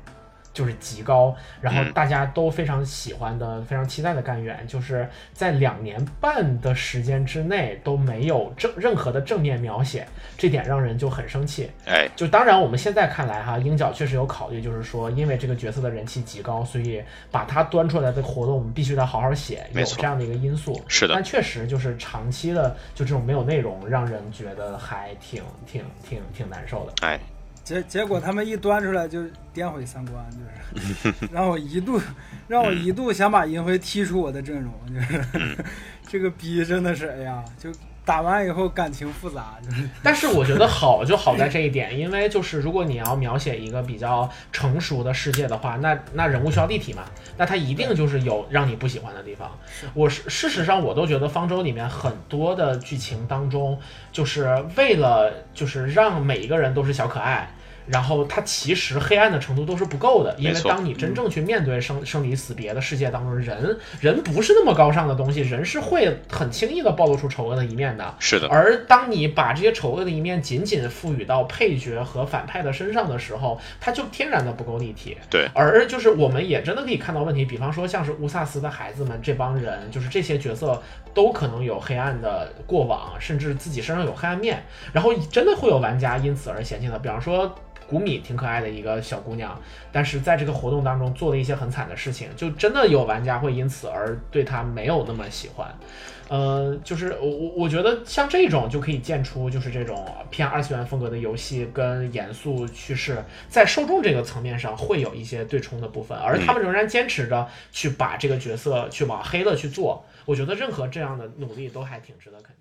就是极高，然后嗯大家都非常喜欢的、非常期待的干员，就是在两年半的时间之内都没有正任何的正面描写，这点让人就很生气。哎，就当然，我们现在看来哈，鹰角确实有考虑，就是说，因为这个角色的人气极高，所以把它端出来的活动，我们必须得好好写，有这样的一个因素。是的但确实就是长期的就这种没有内容，让人觉得还挺挺挺挺难受的。哎，结结果他们一端出来就颠毁三观，就是。让我一度让我一度想把银辉踢出我的阵容，就是。这个逼真的是哎呀，就打完以后感情复杂，但是我觉得好就好在这一点，因为就是如果你要描写一个比较成熟的世界的话，那那人物需要立体嘛，那它一定就是有让你不喜欢的地方。我是事实上我都觉得方舟里面很多的剧情当中，就是为了就是让每一个人都是小可爱。然后它其实黑暗的程度都是不够的，因为当你真正去面对生生离死别的世界当中，人人不是那么高尚的东西，人是会很轻易的暴露出丑恶的一面的。是的，而当你把这些丑恶的一面仅仅赋予到配角和反派的身上的时候，它就天然的不够立体。对，而就是我们也真的可以看到问题，比方说像是乌萨斯的孩子们这帮人，就是这些角色都可能有黑暗的过往，甚至自己身上有黑暗面，然后真的会有玩家因此而嫌弃的。比方说。古米挺可爱的一个小姑娘，但是在这个活动当中做了一些很惨的事情，就真的有玩家会因此而对她没有那么喜欢。呃，就是我我我觉得像这种就可以见出，就是这种偏二次元风格的游戏跟严肃叙事在受众这个层面上会有一些对冲的部分，而他们仍然坚持着去把这个角色去往黑了去做。我觉得任何这样的努力都还挺值得肯定的。